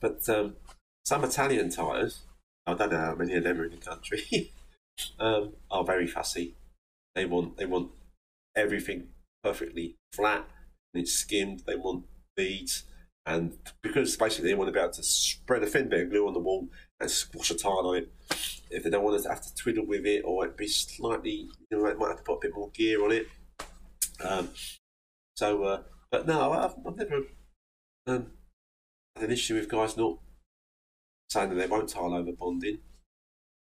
but um, some Italian tilers, I don't know how many of them are in the country, um, are very fussy. They want they want everything perfectly flat and it's skimmed. They want beads and because basically they want to be able to spread a thin bit of glue on the wall and squash a tile on it. If they don't want to have to twiddle with it or it be slightly, you know, they might have to put a bit more gear on it. Um, so, uh, but no, I've, I've never um, had an issue with guys not saying that they won't tile over bonding,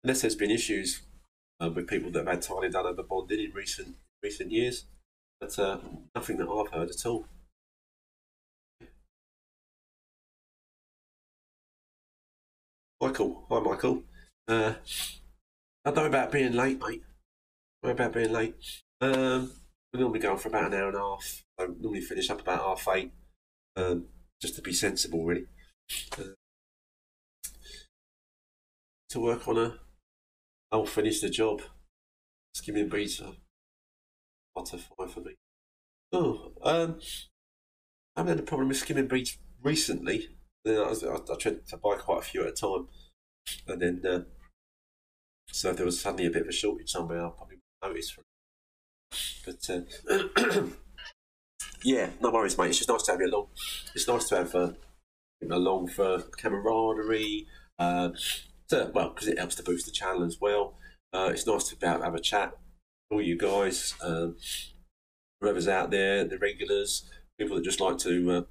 unless there's been issues um, with people that have had tiling done over bonding in recent recent years. But uh, nothing that I've heard at all. Michael. Hi, Michael. Uh, I don't know about being late, mate. Know about being late. Um, we normally go on for about an hour and a half. I normally finish up about half eight, um, just to be sensible, really. Uh, to work on her. I'll finish the job. Skimming beads are what a five for me. Oh, um, I haven't had a problem with skimming beads recently. Then I, was, I, I tried to buy quite a few at a time, and then uh, so if there was suddenly a bit of a shortage somewhere, I probably notice. From but uh, yeah, no worries, mate. It's just nice to have you along. It's nice to have uh, along for camaraderie. Uh, to, well, because it helps to boost the channel as well. Uh, it's nice to be able to have a chat. All you guys, um, whoever's out there, the regulars, people that just like to uh,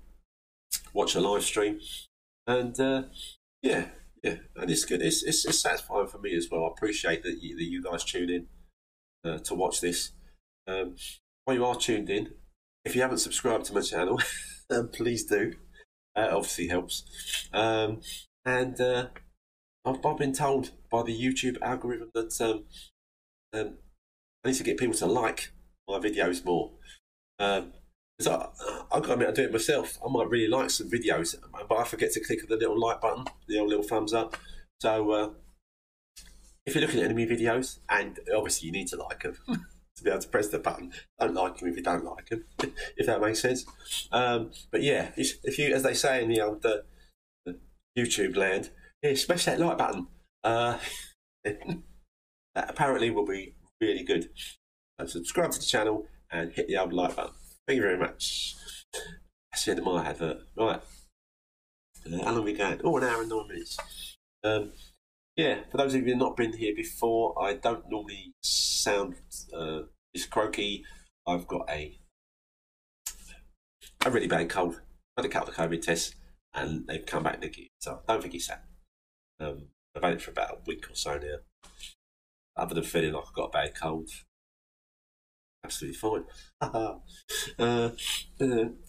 watch a live stream. And uh, yeah, yeah, and it's good. It's, it's, it's satisfying for me as well. I appreciate that you, that you guys tune in uh, to watch this. Um, while you are tuned in, if you haven't subscribed to my channel, um, please do. That obviously helps. Um, and uh, I've, I've, been told by the YouTube algorithm that um, um, I need to get people to like my videos more. Um, so I, have got to admit, I do it myself. I might really like some videos, but I forget to click the little like button, the old little thumbs up. So uh, if you're looking at any videos, and obviously you need to like them to be able to press the button. Don't like them if you don't like them, if that makes sense. Um, but yeah, if you, as they say in the old uh, YouTube land, yeah, smash that like button. Uh, that apparently will be really good. So subscribe to the channel and hit the old like button. Thank you very much. That's the end of my advert. Right. Uh, how long are we going? Oh, an hour and nine minutes. Um, yeah, for those of you who have not been here before, I don't normally sound uh, this croaky. I've got a a really bad cold. I had a couple of COVID tests and they've come back negative. So I don't think it's that. Um, I've had it for about a week or so now. Other than feeling like I've got a bad cold, absolutely fine. uh, uh,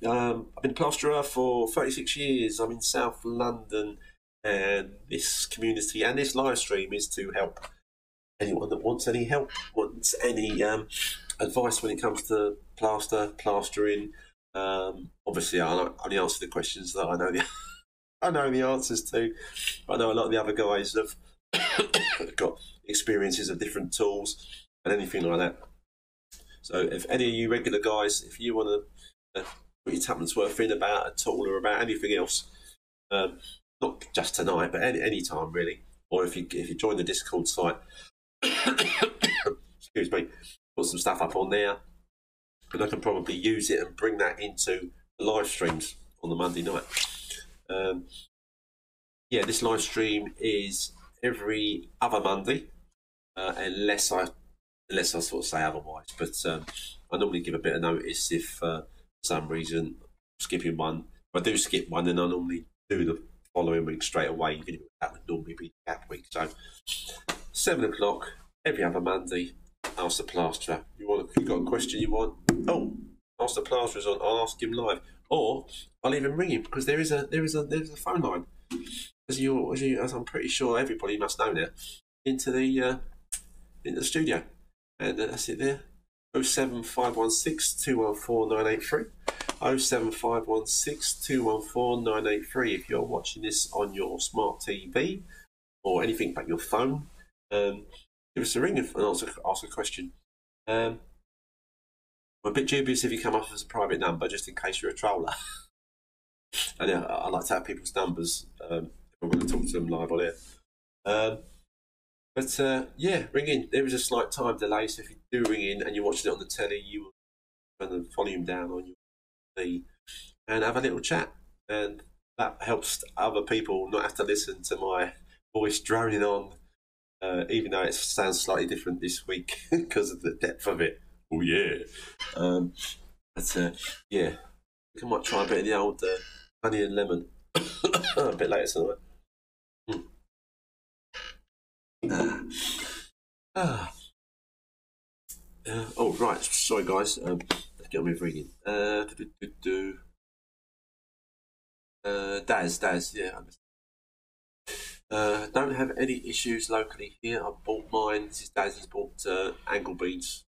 um, I've been a plasterer for 36 years. I'm in South London, and this community and this live stream is to help anyone that wants any help, wants any um, advice when it comes to plaster, plastering. Um, obviously, I only answer the questions that I know the I know the answers to. I know a lot of the other guys have got experiences of different tools and anything like that. So, if any of you regular guys, if you want to uh, put your tuppence worth in about a tool or about anything else, um, not just tonight, but any any time really, or if you if you join the Discord site, excuse me, put some stuff up on there, and I can probably use it and bring that into the live streams on the Monday night. Um, yeah, this live stream is every other Monday, uh, unless I unless I sort of say otherwise. But um, I normally give a bit of notice if uh, for some reason skipping one. If I do skip one, then I normally do the following week straight away. Even if that would normally be that week. So seven o'clock every other Monday. Ask the plasterer. You want? You got a question you want? Oh, ask the plasterer's on. I'll ask him live or I'll even ring him because there is a there is a there's a phone line, as you as you as I'm pretty sure everybody must know now, into the uh, into the studio, and uh, that's it there. 07516 214 07516 214 If you're watching this on your smart TV or anything but your phone, um, give us a ring and answer, ask a question. Um, I'm a bit dubious if you come off as a private number, just in case you're a troller. and yeah, I like to have people's numbers um, I'm going to talk to them live on air. Um, but uh, yeah, ring in. There is a slight time delay, so if you do ring in and you're watching it on the telly, you will turn the volume down on your TV and have a little chat. And that helps other people not have to listen to my voice droning on, uh, even though it sounds slightly different this week because of the depth of it. Oh yeah. Um, but uh, yeah, I might try a bit of the old uh, honey and lemon a bit later tonight. Ah. Uh, oh right, sorry guys. Um, let's get with reading. Uh, do, do, do, uh, Daz, Daz, yeah. Uh, don't have any issues locally here. I bought mine. This is Daz. He's bought uh, angle beads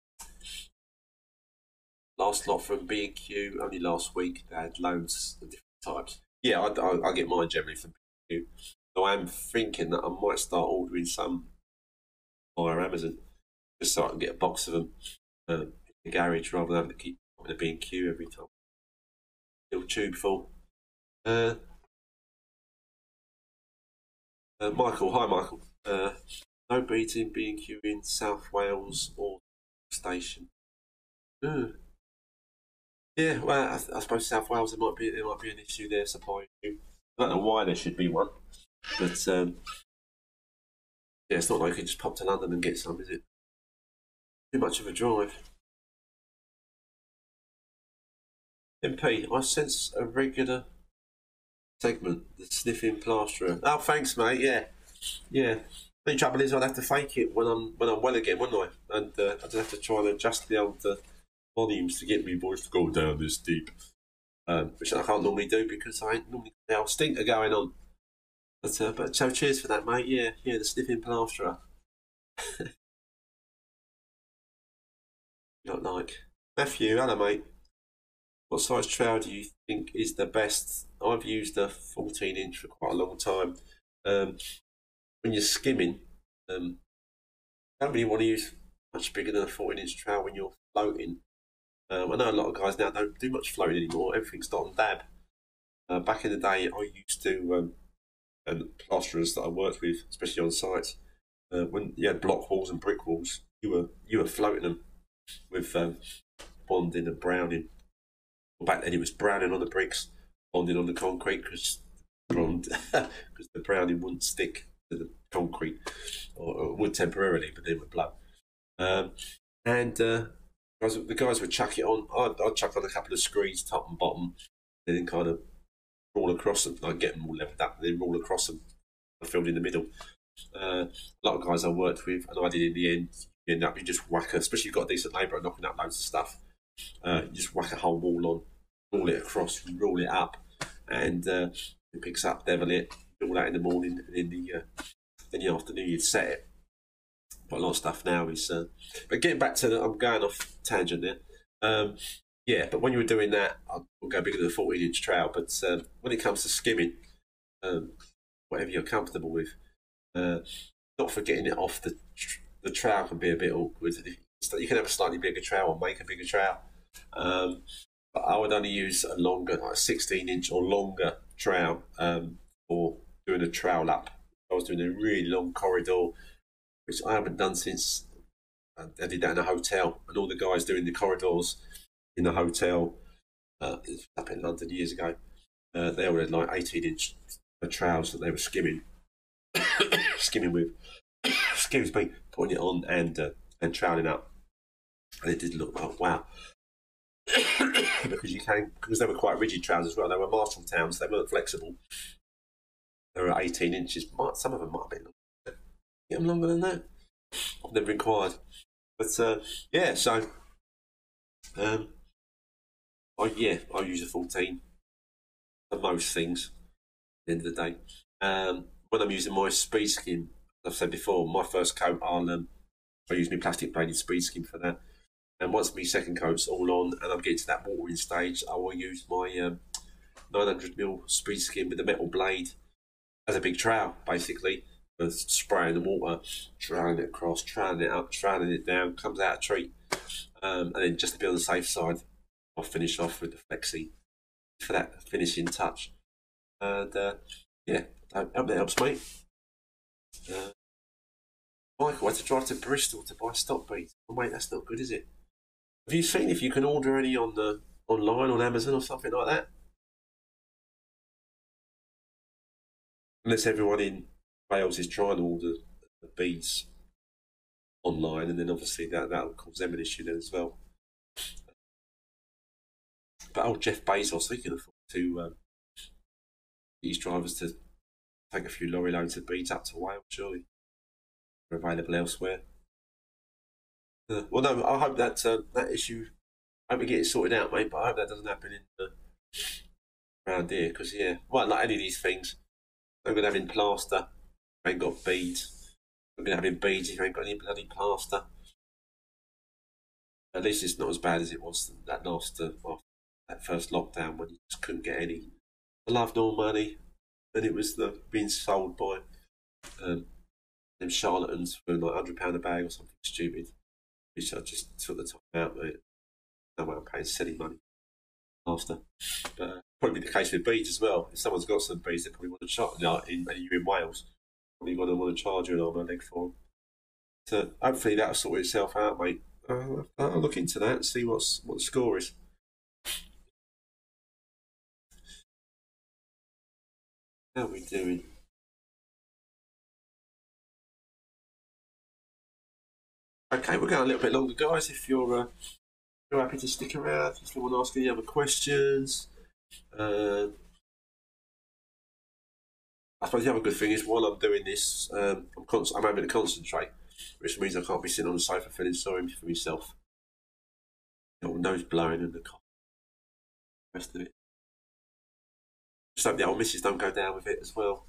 last lot from B&Q only last week. They had loads of different types. Yeah, I, I, I get mine generally from B&Q. So I am thinking that I might start ordering some via Amazon just so I can get a box of them um, in the garage rather than having to keep in a B&Q every time. Little tube full. Uh, uh, Michael, hi Michael. Uh, no beating B&Q in South Wales or station. Uh, yeah, well, I, I, suppose South Wales there might be there might be an issue there, supply issue. I don't know why there should be one, but um, yeah, it's not like you can just pop to London and get some, is it? Too much of a drive. MP, I sense a regular segment, the sniffing plasterer. Oh, thanks, mate. Yeah, yeah. The trouble is, I'd have to fake it when I'm when I'm well again, wouldn't I? And uh, I'd have to try and adjust the old. Uh, volumes to get my voice to go down this deep, um, which I can't normally do because I normally the stinker going on. But, uh, but so cheers for that, mate. Yeah, yeah, the sniffing plasterer. Not like Matthew, hello, mate. What size trowel do you think is the best? I've used a 14 inch for quite a long time. Um, when you're skimming, um, don't really want to use much bigger than a 14 inch trowel when you're floating. Um, I know a lot of guys now don't do much floating anymore. Everything's dot and dab. Uh, back in the day, I used to, um, and plasterers that I worked with, especially on sites, uh, when you had block walls and brick walls, you were you were floating them with um, bonding and browning. Well, back then, it was browning on the bricks, bonding on the concrete because because the browning wouldn't stick to the concrete, or, or would temporarily, but then would blow. Um, and uh, guys, the guys would chuck it on. I'd, I'd chuck on a couple of screens, top and bottom, and then kind of roll across them. I'd get them all leveled up, then roll across them. I filled in the middle. Uh, a lot of guys I worked with, and I did in the end. You end up you just whack, a, especially if you've got a decent labourer knocking up loads of stuff. Uh, you just whack a whole wall on, roll it across, roll it up, and uh, it picks up, level it, do all that in the morning, and in the uh, in the afternoon you'd set it but a lot of stuff now is. Uh, but getting back to, the, I'm going off tangent there. Um, yeah, but when you were doing that, I'll go bigger than a 14 inch trowel. But um, when it comes to skimming, um, whatever you're comfortable with, uh, not for getting it off the the trowel can be a bit awkward. You can have a slightly bigger trowel or make a bigger trowel. Um, but I would only use a longer, like a 16 inch or longer trowel um, for doing a trail lap. I was doing a really long corridor, which I haven't done since I did that in a hotel, and all the guys doing the corridors in the hotel uh, up in London years ago. Uh, they all had like 18 inch trowels that they were skimming, skimming with. excuse me, putting it on and uh, and troweling up, and it did look like wow. because you can because they were quite rigid trowels as well. They were Marshalltowns. They weren't flexible. They were 18 inches. Some of them might have been. Get them longer than that. I've never inquired. But uh, yeah, so um, I yeah I use a 14 for most things. At the end of the day, um, when I'm using my speed skim, I've said before, my first coat I'll um, I use my plastic bladed speed skim for that. And once my second coat's all on and I'm getting to that watering stage, I will use my um, 900mm speed skim with a metal blade as a big trowel, basically, for spraying the water, troweling it across, troweling it up, troweling it down, comes out a treat. Um, and then just to be on the safe side, I'll finish off with the flexi for that finishing touch. And uh, yeah, hope that helps, mate. Uh, Michael, I had to drive to Bristol to buy stock beads. Oh, mate, that's not good, is it? Have you seen if you can order any on the online on Amazon or something like that? Unless everyone in Wales is trying to order the beads online, and then obviously that that will cause them an issue then as well. But oh, Jeff Bezos, he can afford to um, these drivers to take a few lorry loads of beads up to Wales, surely. They're available elsewhere. Uh, well, no, I hope that uh, that issue, I hope we get it sorted out, mate. But I hope that doesn't happen in uh, around here, because yeah, well, like any of these things, I'm gonna have in plaster. I ain't got beads. I'm gonna have in beads if you ain't got any bloody plaster. At least it's not as bad as it was that last uh, well, that first lockdown when you just couldn't get any. I love no money, and it was the being sold by um, them charlatans for like hundred pound a bag or something stupid which I just took the time out, mate. No way I'm paying silly money after. But uh, probably the case with beads as well. If someone's got some beads, they probably want to charge. You know, in, you're in Wales, probably going to want to charge arm and a leg for. So hopefully that'll sort itself out, mate. Uh, I'll look into that and see what's what the score is. How are we doing? Okay, we're going a little bit longer, guys. If you're uh, you're happy to stick around, if you want to ask any other questions. Uh, I suppose the other good thing is while I'm doing this, um, I'm, con- I'm having to concentrate, which means I can't be sitting on the sofa feeling sorry for myself. Got nose blowing and the cough. Rest of it. Just hope the old missus don't go down with it as well.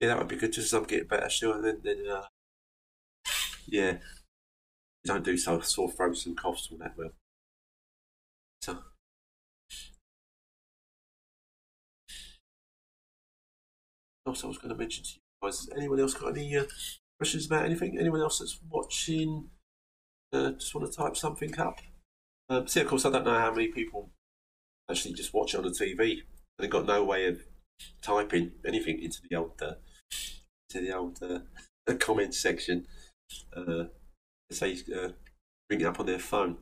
Yeah, that would be good. Just as I'm getting better, sure. And then, then uh, yeah, don't do so sore throats and coughs all that well. So. Also, I was going to mention to you guys, anyone else got any uh, questions about anything? Anyone else that's watching uh, just want to type something up? Um, see, of course, I don't know how many people actually just watch it on the TV and they've got no way of typing anything into the old uh, into the old uh, comment section uh, say uh, bring it up on their phone.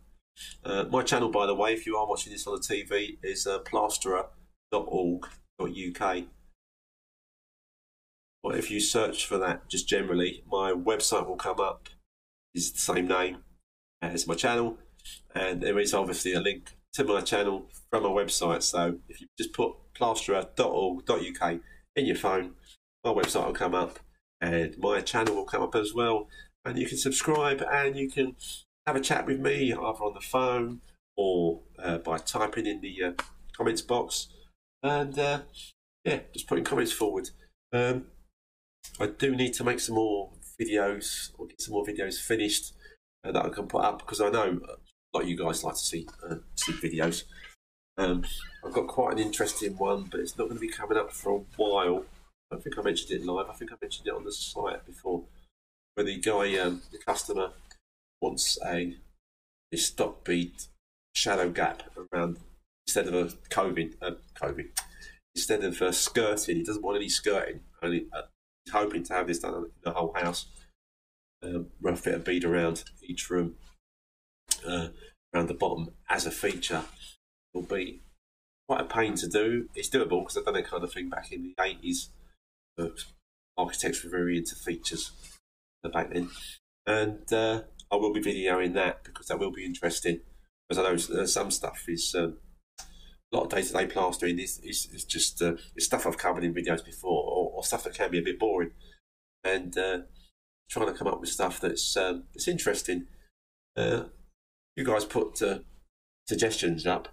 Uh, my channel, by the way, if you are watching this on the TV, is uh, plasterer.org.uk. Or if you search for that, just generally, my website will come up. It's the same name as my channel, and there is obviously a link to my channel from my website. So if you just put plasterer.org.uk in your phone, my website will come up, and my channel will come up as well and you can subscribe and you can have a chat with me either on the phone or uh, by typing in the uh, comments box and uh, yeah just putting comments forward um, I do need to make some more videos or get some more videos finished uh, that I can put up because I know a lot of you guys like to see uh, see videos. Um, I've got quite an interesting one, but it's not going to be coming up for a while. I think I mentioned it live. I think I mentioned it on the site before, where the guy, um, the customer, wants a, a stock bead shadow gap around instead of a coving, uh, coving, instead of uh, skirting. He doesn't want any skirting. Only uh, hoping to have this done in the whole house. Um, rough fit a bead around each room, uh, around the bottom as a feature. Will be quite a pain to do. It's doable because I've done that kind of thing back in the eighties. Architects were very into features back then, and uh, I will be videoing that because that will be interesting. Because I know some stuff is um, lot of day to day plastering is, is, is just uh, it's stuff I've covered in videos before, or, or, stuff that can be a bit boring, and uh, trying to come up with stuff that's um, interesting. Uh, you guys put uh, suggestions up,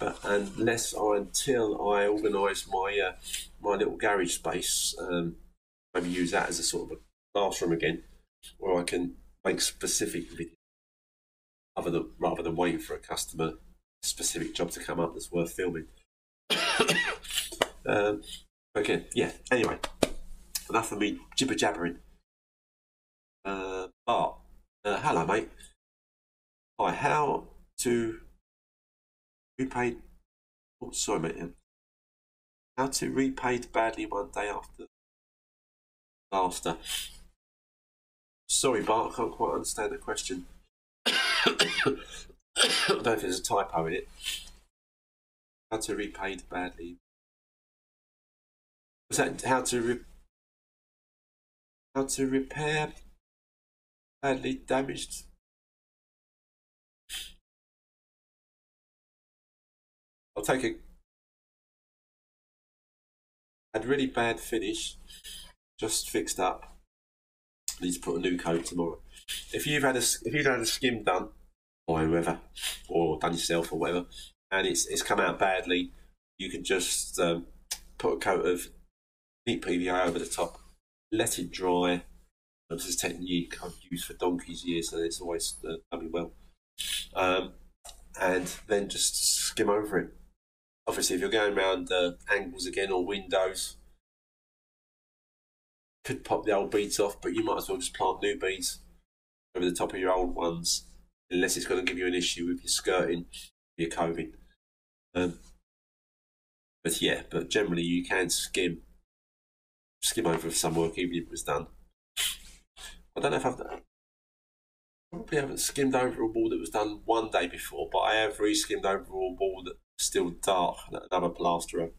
but unless I until I organise my uh, my little garage space, um, maybe use that as a sort of a classroom again, where I can make specific videos, other than rather than waiting for a customer specific job to come up that's worth filming. um, okay, yeah. Anyway, enough of me jibber jabbering. Uh, Bart, uh, hello, mate. Hi, how to repay? Oh, sorry, mate. How to repaid badly one day after after. Sorry, Bart, I can't quite understand the question. I don't know if there's a typo in it. How to repaid badly. Was that how to re- how to repair badly damaged? I'll take a had really bad finish, just fixed up. Need to put a new coat tomorrow. If you've had a if you've had a skim done or whoever, or done yourself or whatever, and it's it's come out badly, you can just um, put a coat of neat PVA over the top, let it dry. This is technique I've used for donkeys years, and it's always uh, done me well. Um, and then just skim over it. Obviously, if you're going around uh, angles again or windows, could pop the old beads off, but you might as well just plant new beads over the top of your old ones unless it's going to give you an issue with your skirting, your coving. Um, but yeah, but generally you can skim skim over some work even if it was done. I don't know if I've done, probably haven't skimmed over a wall that was done one day before, but I have re-skimmed over a wall that's still dark another plasterer,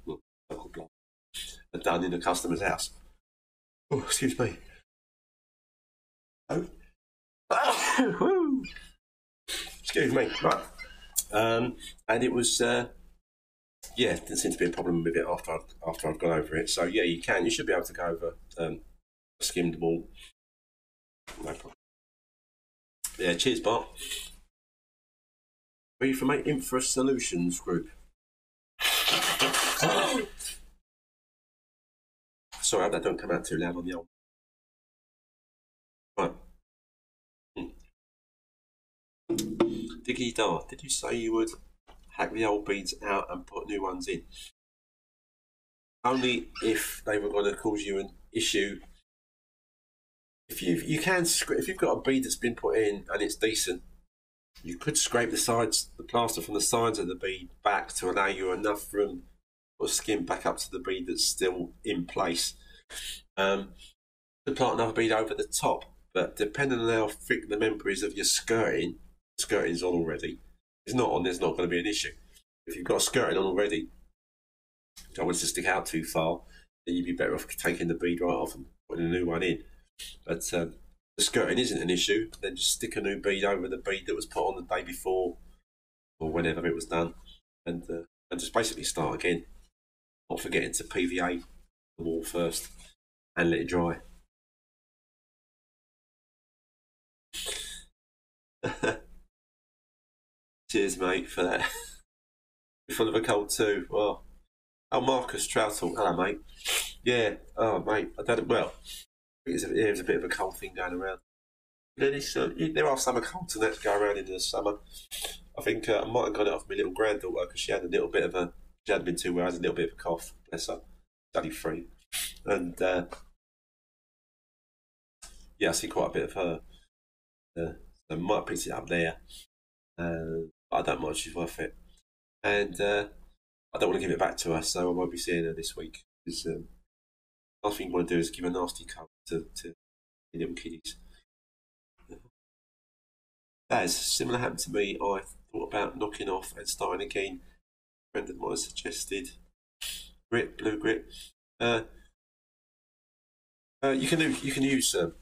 done in a customer's house. Oh, excuse me. Oh. Excuse me. Right. Um, and it was, uh, yeah, there seems to be a problem with it after I've, after I've gone over it. So yeah, you can. You should be able to go over um, a skimmed wall. No problem. Yeah, cheers, Bart. Where are you from, mate? Infra Solutions Group. Sorry, I that don't come out too loud on the old. Right. Diggy Dart, did you say you would hack the old beads out and put new ones in? Only if they were going to cause you an issue. If you you can if you've got a bead that's been put in and it's decent, you could scrape the sides, the plaster from the sides of the bead back to allow you enough room or skin back up to the bead that's still in place. Um, could plant another bead over the top, but depending on how thick the member is of your skirting, skirting's on already. It's not on, there's not going to be an issue. If you've got a skirting on already, don't want to stick out too far, then you'd be better off taking the bead right off and putting a new one in. But um, the skirting isn't an issue, then just stick a new bead over the bead that was put on the day before or whenever it was done, and uh, and just basically start again. Not forgetting to PVA the wall first and let it dry. Cheers, mate, for that. Full of a cold too. Well, oh, Marcus Troutle. Hello, mate. Yeah. Oh, mate. I don't. Well, a, there's a bit of a cold thing going around. Then it's, uh, there are summer colds that go around in the summer. I think uh, I might have got it off my little granddaughter because she had a little bit of a, she hadn't been too well, I had a little bit of a cough. Bless her, Daddy free. and uh, yeah, I see quite a bit of her. Uh, I might picked it up there. Uh, I don't mind, she's worth it. And uh, I don't want to give it back to her, so I won't be seeing her this week. Because um, last thing you want to do is give a nasty cold to, to little kiddies. As similar happened to me, I thought about knocking off and starting again. A friend of mine suggested grit, blue grit. Uh, uh, you can you can use um,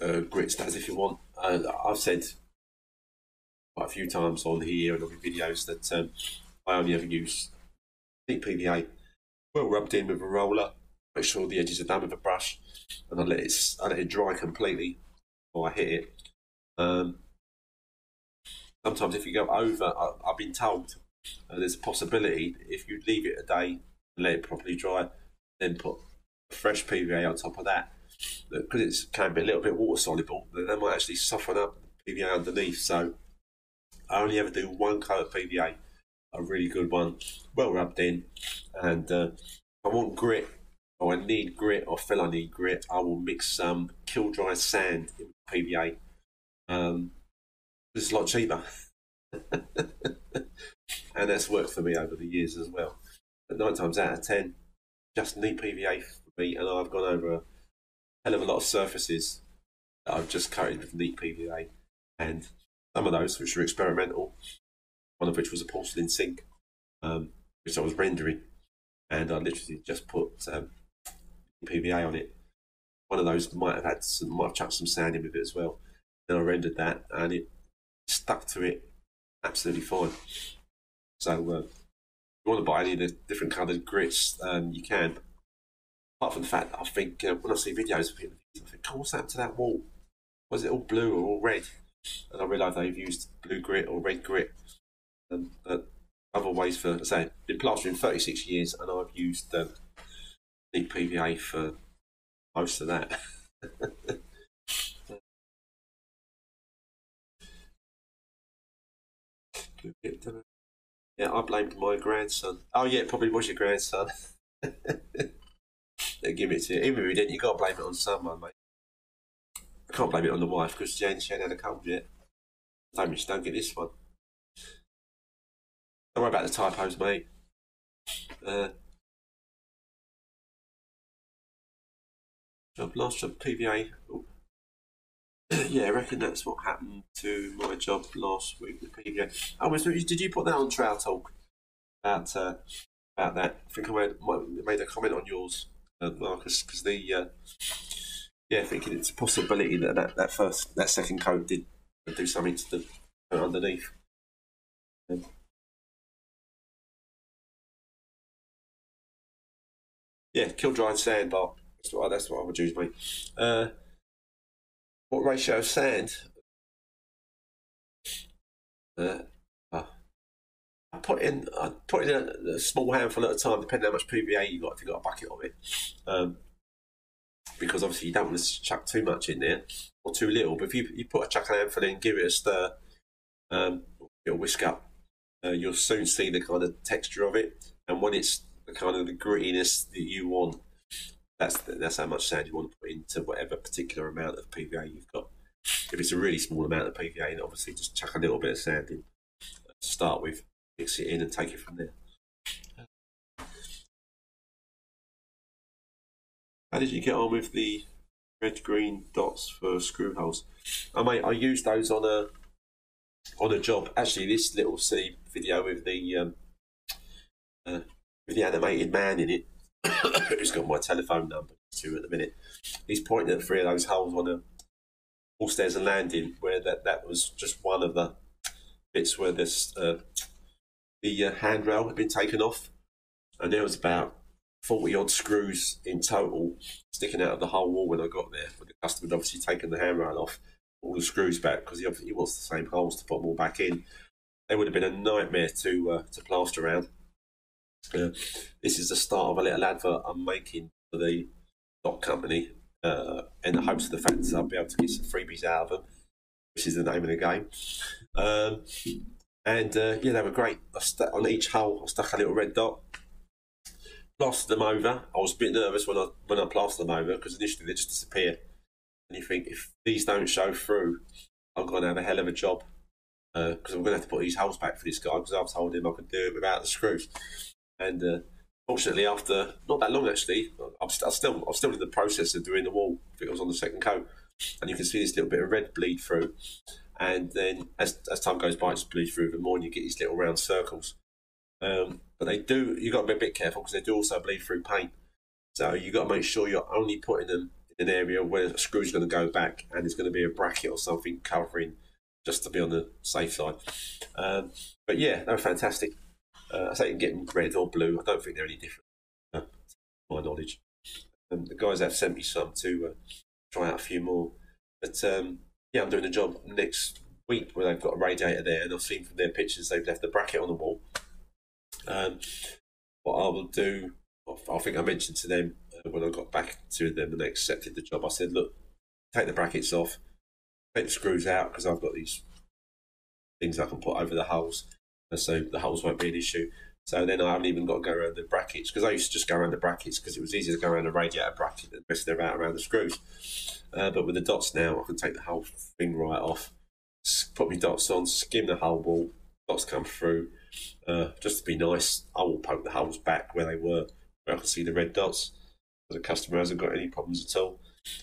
uh, grit stats if you want. Uh, I've said quite a few times on here and other videos that um, I only ever use deep PVA well rubbed in with a roller. Make sure the edges are done with a brush, and I let it I let it dry completely before I hit it. Um, sometimes if you go over, I, have been told uh, there's a possibility if you leave it a day and let it properly dry, then put fresh PVA on top of that, because it can be a little bit water soluble, then they might actually soften up PVA underneath. So I only ever do one coat of PVA, a really good one, well rubbed in. And uh, I want grit, or I need grit, or feel I need grit, I will mix some Killdry sand in PVA. Um, it's a lot cheaper. and that's worked for me over the years as well. But nine times out of ten, just need PVA for me, and I've gone over a hell of a lot of surfaces that I've just coated with neat PVA. And some of those, which were experimental, one of which was a porcelain sink, um, which I was rendering, and I literally just put um, PVA on it. One of those might have had some, might have chucked some sand in with it as well. Then I rendered that, and it stuck to it absolutely fine. So, uh, if you want to buy any of the different coloured grits, um, you can. Apart from the fact, that I think uh, when I see videos of people, I think, oh, what's happened to that wall? Was it all blue or all red? And I realise they've used blue grit or red grit. And um, other ways for, I say, been plastering 36 years, and I've used um, deep PVA for most of that. yeah, I blamed my grandson. Oh yeah, probably was your grandson. give it to you. Even if you didn't, you got to blame it on someone, mate. I can't blame it on the wife because Jane she had a cold yet. Damn, she don't get this one. Don't worry about the typos, mate. Uh, job lost job PVA. yeah, I reckon that's what happened to my job last week with PVA. Oh, did you put that on Trowel Talk about uh, about that? I think I made, made a comment on yours, uh, Marcus, because the uh, yeah, thinking it's a possibility that that, that first that second coat did do something to the coat underneath. Yeah. yeah, Killdry sand bar. That's what that's what I would use, mate. Uh, what ratio of sand? Uh, uh, I put in I put in a, a, small handful at a time, depending how much PVA you got. If you got a bucket of it, um, because obviously you don't want to chuck too much in there or too little. But if you, you put a chuck and handful in, give it a stir, um, it'll whisk up. Uh, you'll soon see the kind of texture of it, and when it's the kind of the grittiness that you want, that's the, that's how much sand you want to put into whatever particular amount of PVA you've got. If it's a really small amount of PVA, then obviously just chuck a little bit of sand in to start with, mix it in, and take it from there. How did you get on with the red green dots for screw holes? I mate, I used those on a on a job. Actually, this little see video with the um, uh, with the animated man in it, who's got my telephone number to at the minute. He's pointing at three of those holes on a all stairs and landing, where that that was just one of the bits where this uh, the uh, handrail had been taken off, and there was about 40 odd screws in total sticking out of the whole wall when I got there. But the customer had obviously taken the handrail off, all the screws back because he obviously wants the same holes to put all back in. They would have been a nightmare to uh, to plaster around. Uh, this is the start of a little advert I'm making for the dot company, uh, in the hopes of the fact that I'll be able to get some freebies out of them, which is the name of the game. Um, and uh, yeah, they were great. Stuck on each hole. I stuck a little red dot, plastered them over. I was a bit nervous when I when I plastered them over because initially they just disappear. And you think if these don't show through, I'm going to have a hell of a job because uh, I'm going to have to put these holes back for this guy because I've told him I could do it without the screws. And uh, fortunately, after not that long actually, I'm, st- I'm, still I'm still in the process of doing the wall. I think was on the second coat, and you can see this little bit of red bleed through. And then as, as time goes by, it just bleeds through even more, and you get these little round circles. Um, but they do, you've got to be a bit careful because they do also bleed through paint. So you've got to make sure you're only putting them in an area where a screw's going to go back and there's going to be a bracket or something covering just to be on the safe side. Um, but yeah, they're fantastic. Uh, I say you can get them red or blue. I don't think they're any different, uh, my knowledge. Um, the guys have sent me some to uh, try out a few more. But um, yeah, I'm doing a job next week where they've got a radiator there, and I've seen from their pictures they've left the bracket on the wall. Um, what I will do, I think I mentioned to them uh, when I got back to them and they accepted the job, I said, look, take the brackets off, take the screws out because I've got these things I can put over the holes, so the holes won't be an issue. So then I haven't even got to go around the brackets because I used to just go around the brackets because it was easier to go around the radiator bracket than messing about around the screws. Uh, but with the dots now, I can take the whole thing right off, put my dots on, skim the whole wall, dots come through. Uh, just to be nice, I will poke the holes back where they were, where I can see the red dots. The customer hasn't got any problems at all.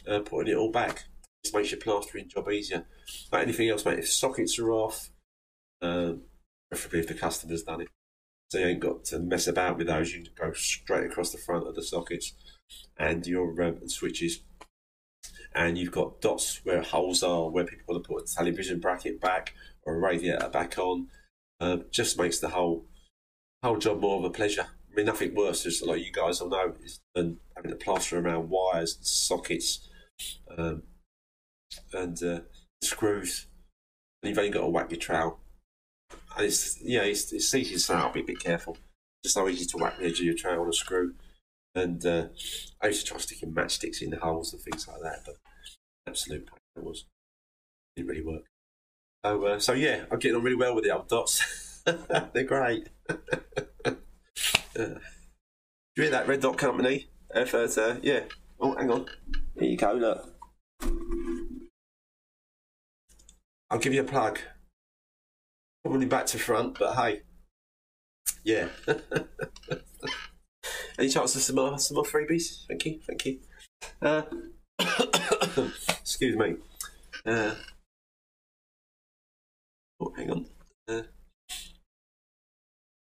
Uh, putting it all back just makes your plastering job easier. But anything else, mate, if sockets are off, um, preferably if the customer's done it. So you ain't got to mess about with those. You can go straight across the front of the sockets and your um, switches. And you've got dots where holes are, where people want to put a television bracket back or a radiator back on. Uh, just makes the whole whole job more of a pleasure. I mean, nothing worse, as like you guys all know, than having to plaster around wires and sockets um, and uh, screws. And you've only got to whack your trowel and it's yeah, it's, it's easy to I'll be a bit careful. Just so easy to whack the edge of your tray on a screw. And uh, I used to try sticking matchsticks in the holes and things like that, but absolute pain it was. It didn't really work. So uh, so yeah, I'm getting on really well with the old dots. They're great. uh, you hear that Red Dot Company? Effort, uh, yeah. Oh, hang on. Here you go. Look. I'll give you a plug. Probably back to front, but hey, yeah. Any chance of some more, some more freebies? Thank you, thank you. Uh, excuse me. Uh, oh, hang on. Uh,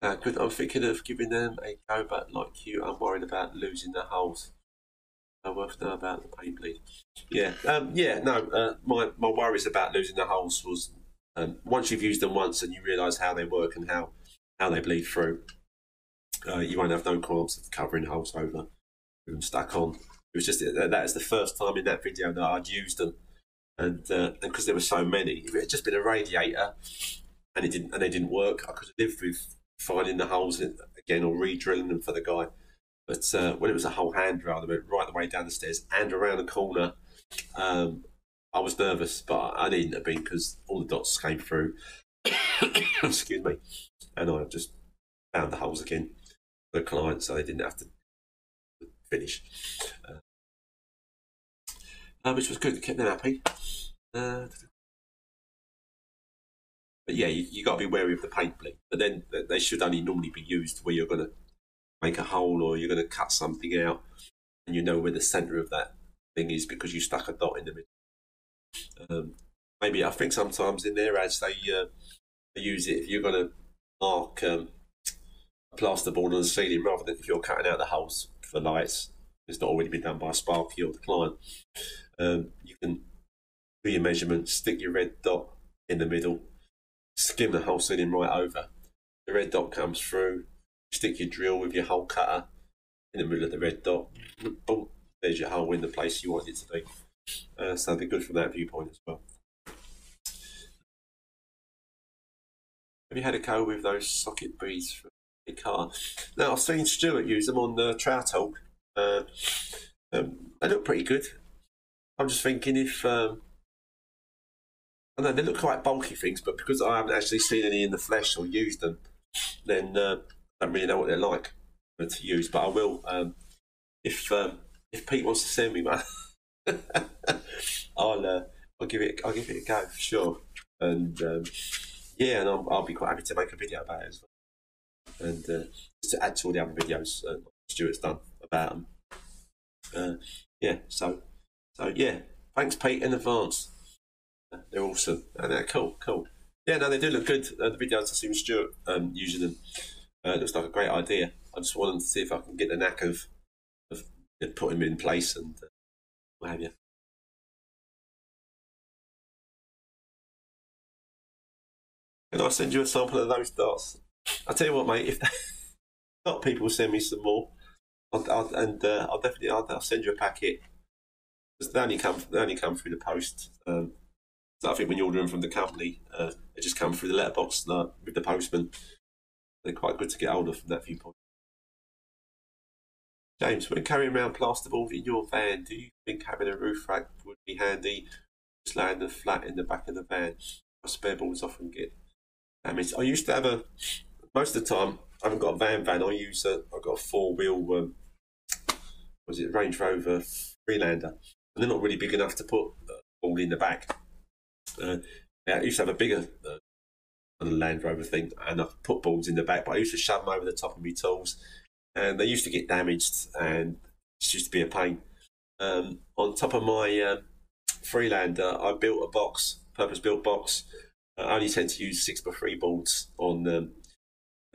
uh, good. I'm thinking of giving them a go, but like you, I'm worried about losing the holes. I worth know about the paint bleed. Yeah, um, yeah. No, uh, my my worries about losing the holes was um, once you've used them once and you realise how they work and how, how they bleed through, uh, you won't have no qualms of covering holes over with them stuck on. It was just that that is the first time in that video that I'd used them, and because uh, there were so many, if it had just been a radiator and it didn't and they didn't work, I could have lived with finding the holes in, again or re-drilling them for the guy. But uh, when it was a whole handrail that went right the way down the stairs and around the corner, um, I was nervous, but I needn't have been because all the dots came through. Excuse me. And I just found the holes again for the client so they didn't have to finish. Uh, uh, which was good, kept them happy. Uh, but yeah, you, you got to be wary of the paint bleed. But then they should only normally be used where you're going to make a hole or you're going to cut something out and you know where the centre of that thing is because you stuck a dot in the middle. Um, maybe I think sometimes in their ads they, uh, they use it if you're going to mark um, a plasterboard on the ceiling rather than if you're cutting out the holes for lights. It's not already been done by Sparky or the client. Um, you can do your measurements, stick your red dot in the middle, skim the whole ceiling right over. The red dot comes through, stick your drill with your hole cutter in the middle of the red dot, boom, there's your hole in the place you want it to be. Uh, so they're good from that viewpoint as well. Have you had a go with those socket beads for a car? Now I've seen Stuart use them on the uh, Trowel Talk. Uh, um, they look pretty good. I'm just thinking if um, I know they look quite bulky things, but because I haven't actually seen any in the flesh or used them, then uh, I don't really know what they're like to use. But I will um, if um, if Pete wants to send me one. I'll uh, I'll give it I'll give it a go for sure, and um, yeah, and I'll, I'll, be quite happy to make a video about it as well, and uh, just to add to all the other videos uh, Stuart's done about them. Uh, yeah, so so yeah, thanks Pete in advance. They're awesome and they're cool, cool. Yeah, no, they do look good. Uh, the videos I see Stuart um, using them uh, looks like a great idea. I just wanted to see if I can get the knack of of putting them in place and uh, what have you. Can I send you a sample of those darts? I'll tell you what, mate. If not, people send me some more, I'll, I'll, and uh, I'll definitely I'll, I'll, send you a packet. They only come they only come through the post. Um, so I think when you order them from the company, uh, just come through the letterbox with the postman. They're quite good to get hold of from that viewpoint. James, when carrying around plasterboard in your van, do you think having a roof rack would be handy? Just laying the flat in the back of the van. Spare boards often get damaged. I used to have a most of the time. I haven't got a van van. I use a. I've got a four wheel. Um, was it Range Rover Freelander? They're not really big enough to put all in the back. Uh, I used to have a bigger uh, Land Rover thing, and I've put boards in the back, but I used to shove them over the top of my tools, and they used to get damaged, and it used to be a pain. Um, on top of my uh, Freelander, I built a box, purpose-built box. I only tend to use six by three boards on um,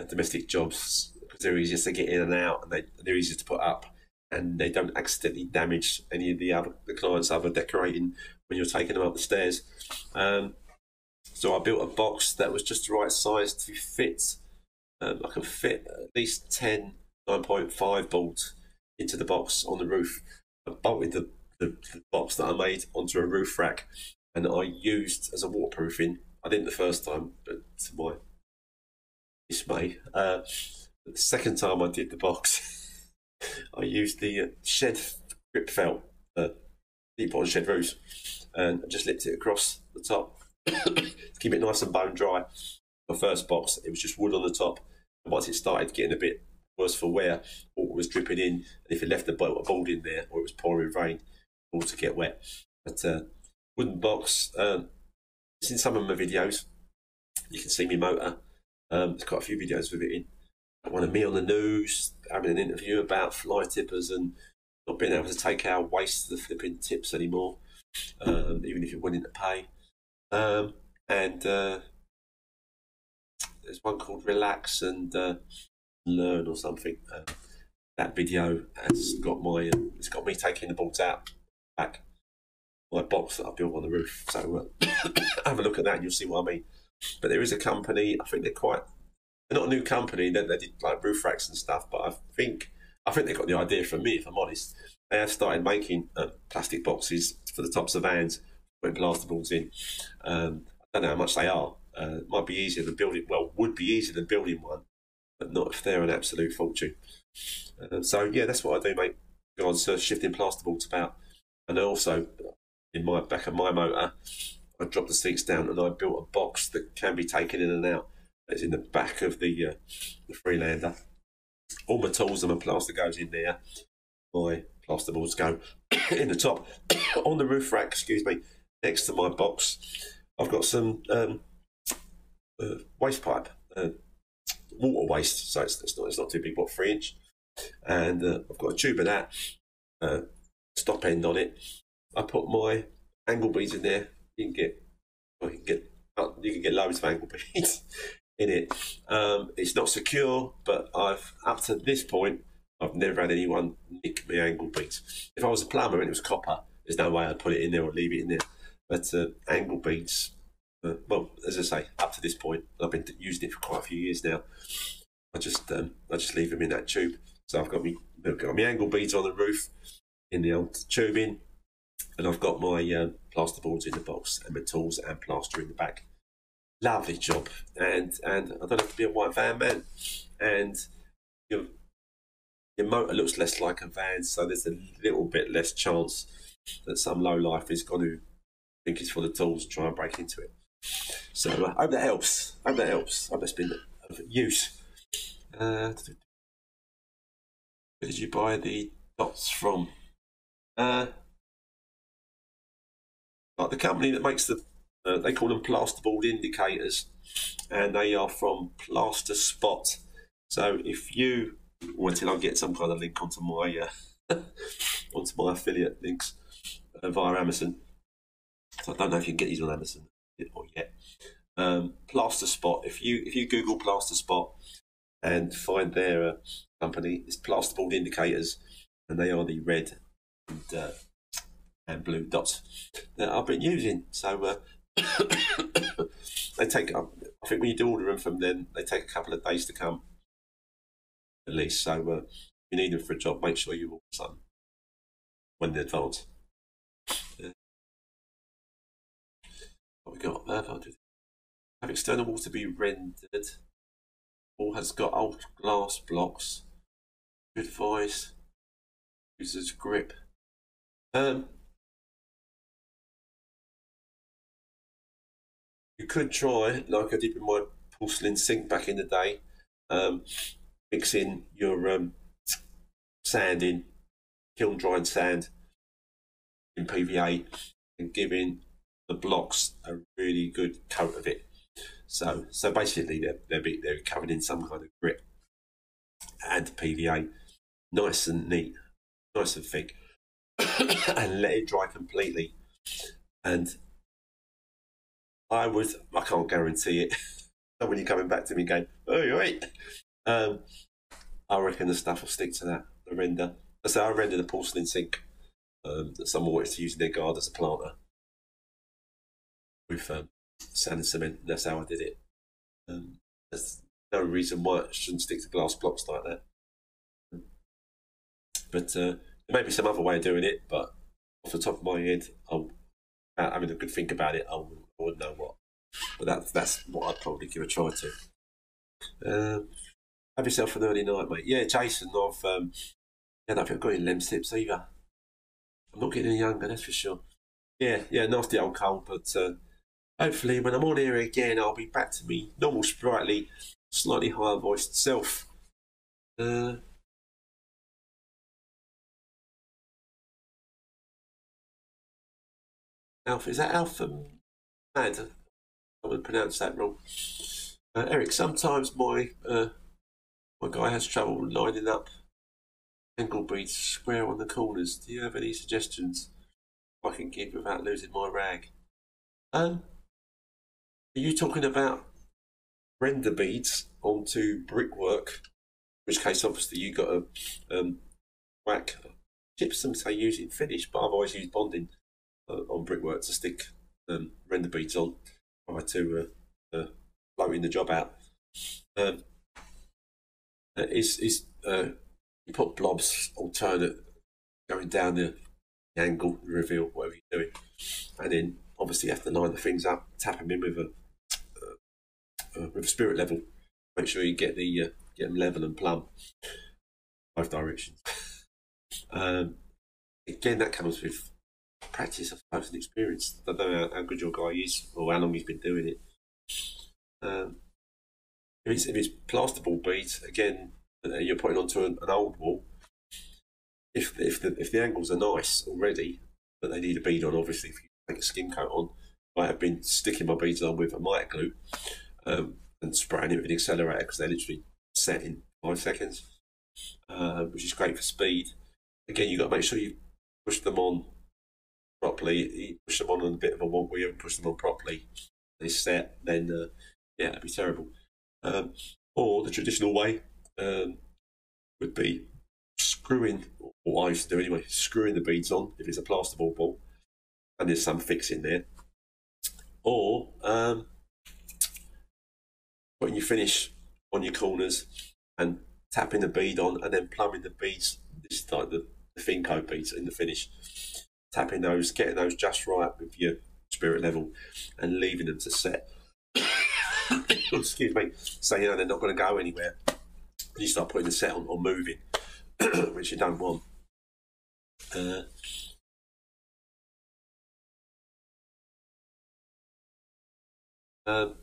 domestic jobs because they're easiest to get in and out, and they, they're easier to put up, and they don't accidentally damage any of the other the clients' other decorating when you're taking them up the stairs. Um, so I built a box that was just the right size to fit. Um, I can fit at least 10 9.5 bolts into the box on the roof. I bolted the, the, the, box that I made onto a roof rack and I used as a waterproofing. I didn't the first time, but to my dismay, uh, the second time I did the box, I used the uh, shed grip felt, uh, deep shed roofs, and I just lipped it across the top to keep it nice and bone dry. My first box, it was just wood on the top. And once it started getting a bit worse for wear, water was dripping in. And if it left the a board in there or it was pouring rain, to get wet. But uh, wooden box, um, it's in some of my videos. You can see me motor. Um, there's quite a few videos with it in. One of me on the news, having an interview about fly tippers and not being able to take our waste of the flipping tips anymore, um, even if you're willing to pay. Um, and uh, there's one called Relax and uh, Learn or something. Uh, that video has got my uh, it's got me taking the bolts out back my box that I built on the roof. So uh, have a look at that and you'll see what I mean. But there is a company. I think they're quite. They're not a new company. They, they did like roof racks and stuff. But I think I think they got the idea from me. If I'm honest, they have started making uh, plastic boxes for the tops of vans putting plasterboards in. Um, I don't know how much they are. Uh, might be easier than building. Well, would be easier than building one, but not if they're an absolute fortune. Uh, so yeah, that's what I do, mate. Regards to shifting plasterboards about, and also in my back of my motor, I dropped the seats down and I built a box that can be taken in and out. It's in the back of the uh, the Freelander. All my tools and my plaster goes in there. My plasterboards go in the top on the roof rack. Excuse me next to my box, I've got some um, uh, waste pipe, uh, water waste. So it's, it's, not it's not too big, what three inch, and uh, I've got a tube of that uh, stop end on it. I put my angle beads in there. You can get well, you can get you can get loads of angle beads in it. Um, it's not secure, but I've up to this point I've never had anyone nick my angle beads. If I was a plumber and it was copper, there's no way I'd put it in there or leave it in there. But uh, angle beads, uh, well, as I say, up to this point, I've been using it for quite a few years now. I just um, I just leave them in that tube. So I've got me I've got my angle beads on the roof in the old tubing, and I've got my uh, plaster boards in the box and my tools and plaster in the back. Lovely job, and and I don't have to be a white van man, and your your motor looks less like a van, so there's a little bit less chance that some low life is going to think it's for the tools and try and break into it. So uh, I hope that helps. I hope that helps. I hope that's been of use. Uh, where did you buy the dots from? Uh, like the company that makes the, uh, they call them plasterboard indicators, and they are from Plaster Spot. So if you, or until I get some kind of link onto my uh, onto my affiliate links uh, via Amazon, so I don't know if you can get these on Amazon or yet. Um, Plaster Spot. If you if you Google Plaster Spot and find their uh, company, it's Plasterboard Indicators, and they are the red and, uh, and blue dots that I've been using. So uh, they take. Um, I think when you do order them from them, they take a couple of days to come, at least. So uh, if you need them for a job, make sure you order some when they're advance. What we got? Uh, have external wall to be rendered. Wall has got old glass blocks. Advise user's grip. Um, you could try, like I did with my porcelain sink back in the day, um, mixing your um, sand in, kiln dried sand in PVA, and giving the blocks a really good coat of it. So, so basically, they're they're, they're covered in some kind of grit and PVA, nice and neat, nice and thick, and let it dry completely. And I was, I can't guarantee it. when you're coming back to me going, oh, you're right. Um, I reckon the stuff will stick to that, the render. I say I rendered a porcelain sink um, that someone wanted to use in their garden as a planter with um, sand and cement. That's how I did it. Um, there's no reason why it shouldn't stick to glass blocks like that. But uh, there may be some other way of doing it, but off the top of my head, I'll, having a good think about it, I wouldn't, I wouldn't know what. But that's that's what I'd probably give a try to. Um, have yourself an early night, mate. Yeah, Jason, I've um, yeah, I don't think I've got any Lemsips either. I'm not getting any younger, that's for sure. Yeah, yeah, nasty old cold, but uh, hopefully when I'm on here again, I'll be back to me normal, sprightly, slightly higher voiced self. Uh, Alpha, is that Alpha I'm going to pronounce that wrong. Uh, Eric, sometimes my uh, my guy has trouble lining up angle beads square on the corners. Do you have any suggestions I can give without losing my rag? Um, are you talking about render beads onto brickwork? In which case, obviously, you've got to um, whack gypsum, say using finish, but I've always used bonding uh, on brickwork to stick um, render beads on prior to uh, uh, blowing the job out. Um, uh, is is uh, you put blobs alternate going down the angle, reveal, whatever you're doing, and then obviously you have to line the things up, tap them in with a uh, with a spirit level. Make sure you get the get them level and plumb, both directions. um, again, that comes with practice, I suppose, and experience. I don't know how, good your guy is or how long he's been doing it. Um, if it's if it's plasterboard beads, again, uh, you're putting onto an, an old wall. If if the if the angles are nice already, but they need a bead on, obviously, if you take a skin coat on, I have been sticking my beads on with a mitre glue um, and spraying it with an accelerator because they're literally set in five seconds, uh, which is great for speed. Again, you've got to make sure you push them on properly. You push them on in a bit of a where you haven't pushed them on properly. They set, then uh, yeah, it'd be terrible. Um, or the traditional way um, would be screwing, or I used to do anyway, screwing the beads on if it's a plasterboard ball, ball and there's some fixing there. Or um, putting your finish on your corners and tapping the bead on and then plumbing the beads. This is like the, the Finco beads in the finish tapping those, getting those just right with your spirit level, and leaving them to set. Excuse me. So you know they're not going to go anywhere. You start putting the set on or moving, which you don't want. Uh, um,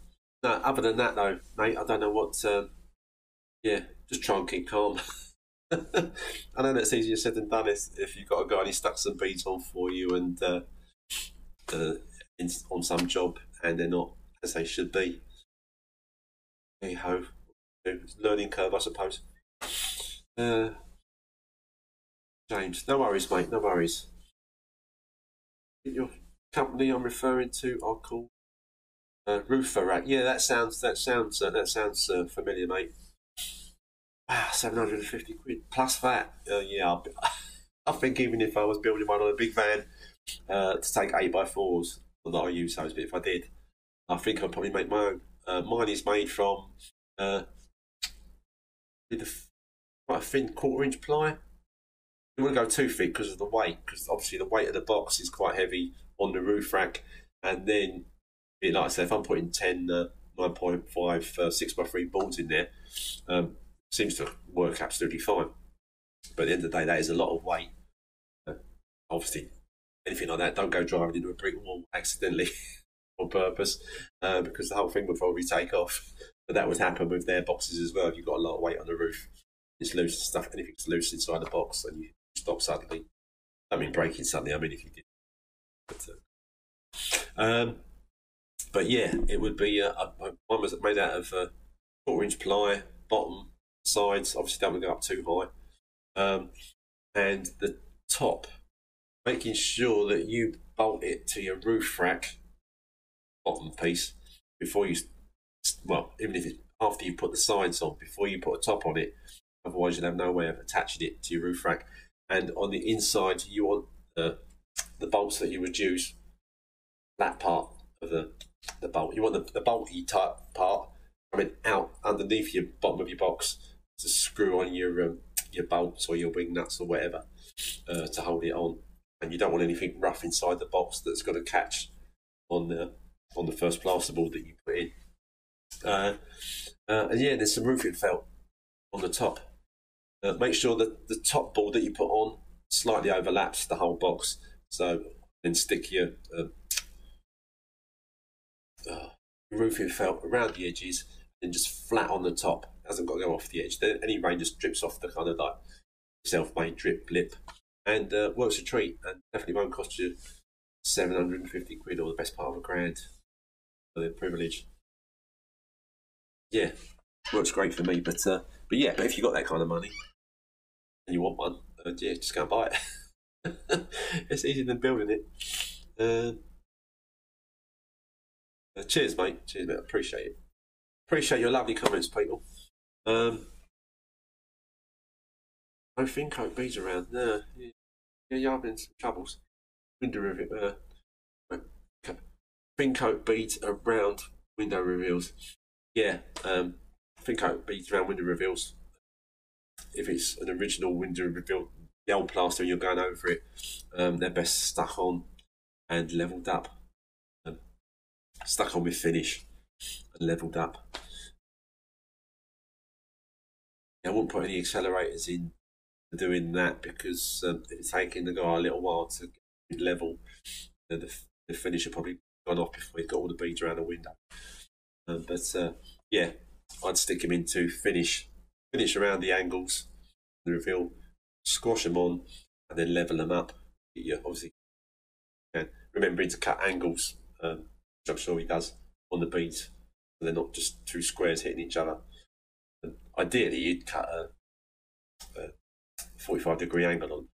no, other than that though, mate, I don't know what. Um, yeah, just try and keep calm. I know that's easier said than done if, if you've got a guy and he stuck some beads on for you and uh, uh, in, on some job and they're not as they should be. Hey ho, learning curve, I suppose. Uh, James, no worries, mate, no worries. Your company I'm referring to are called uh, Roofer Rack. Yeah, that sounds that sounds uh, that sounds uh, familiar, mate. And fifty quid plus that. Uh, yeah, I think even if I was building one on a big van uh, to take eight by fours, not that I use those, but if I did, I think I'd probably make my own. Uh, mine is made from uh, the quite a thin quarter inch ply. You want to go too thick because of the weight, because obviously the weight of the box is quite heavy on the roof rack, and then like I said, if I'm putting 10 uh, 9.5 uh, 6 by 3 boards in there, um, seems to work absolutely fine. But at the end of the day, that is a lot of weight. Uh, obviously, anything like that, don't go driving into a brick wall accidentally on purpose uh, because the whole thing would probably take off. But that would happen with their boxes as well. If you've got a lot of weight on the roof, it's loose stuff, anything's loose inside the box, and you stop suddenly. I mean, breaking suddenly. I mean, if you did. But, uh, um, but yeah, it would be uh, one was made out of uh, quarter inch ply, bottom, sides. Obviously, don't want to go up too high, um, and the top, making sure that you bolt it to your roof rack bottom piece before you. Well, even if it after you put the sides on, before you put a top on it, otherwise you'll have no way of attaching it to your roof rack. And on the inside, you want the the bolts that you reduce that part of the the bolt. You want the, the bolty type part coming out underneath your bottom of your box to screw on your um, your bolts or your wing nuts or whatever uh, to hold it on. And you don't want anything rough inside the box that's going to catch on the on the first plasterboard that you put in. Uh, uh, and yeah, there's some roofing felt on the top. Uh, make sure that the top board that you put on slightly overlaps the whole box. So then stick your uh, uh, roofing felt around the edges and just flat on the top. Hasn't got to go off the edge. Then any rain just drips off the kind of like self-made drip lip and uh, works a treat and definitely won't cost you 750 quid or the best part of a grand for the privilege. Yeah, works great for me, but uh, but yeah, but if you got that kind of money and you want one, uh, yeah, just go and buy it. it's easier than building it. Uh, uh, cheers, mate. Cheers, mate. Appreciate it. Appreciate your lovely comments, people. Um, no fin coat beads around. No, yeah, yeah, I've been some troubles. Window reveal. Uh, fin coat beads around window reveals. Yeah, um, fin coat beads around window reveals. If it's an original window reveal, old plaster, you're going over it. Um, they're best stuck on and leveled up stuck on with finish and leveled up. I wouldn't put any accelerators in doing that because um, it's taking the guy a little while to level. And the, the finisher probably gone off before he got all the beads around the window. Um, but uh, yeah, I'd stick him into finish, finish around the angles, the reveal, squash them on, and then level them up. You obviously can remembering to cut angles um, which I'm sure he does on the beads. They're not just two squares hitting each other. And ideally, you'd cut a, a 45 degree angle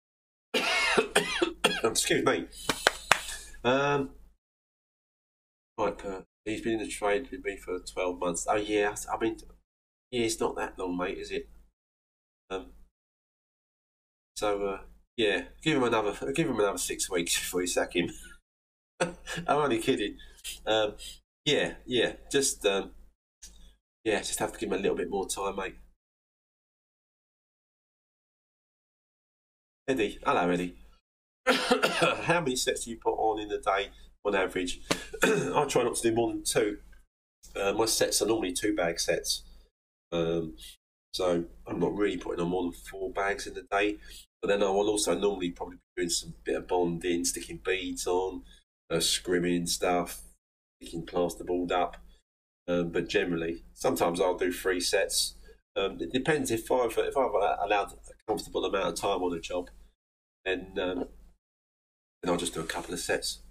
on. Excuse me. Um, right, uh, he's been in the trade with me for 12 months. Oh, yeah, I mean, yeah, it's not that long, mate, is it? Um, so, uh, yeah, give him another, give him another six weeks before you sack him. I'm only kidding. Um, yeah, yeah, just um, yeah, just have to give him a little bit more time, mate. Eddie, hello, Eddie. How many sets do you put on in a day on average? I try not to do more than two. Uh, my sets are normally two bag sets, um, so I'm not really putting on more than four bags in a day. But then I will also normally probably be doing some bit of bonding, sticking beads on, uh, scrimming stuff, picking plasterboard up, Um, but generally, sometimes I'll do three sets. Um, it depends if I've if I've allowed a comfortable amount of time on a job, then um, then I'll just do a couple of sets.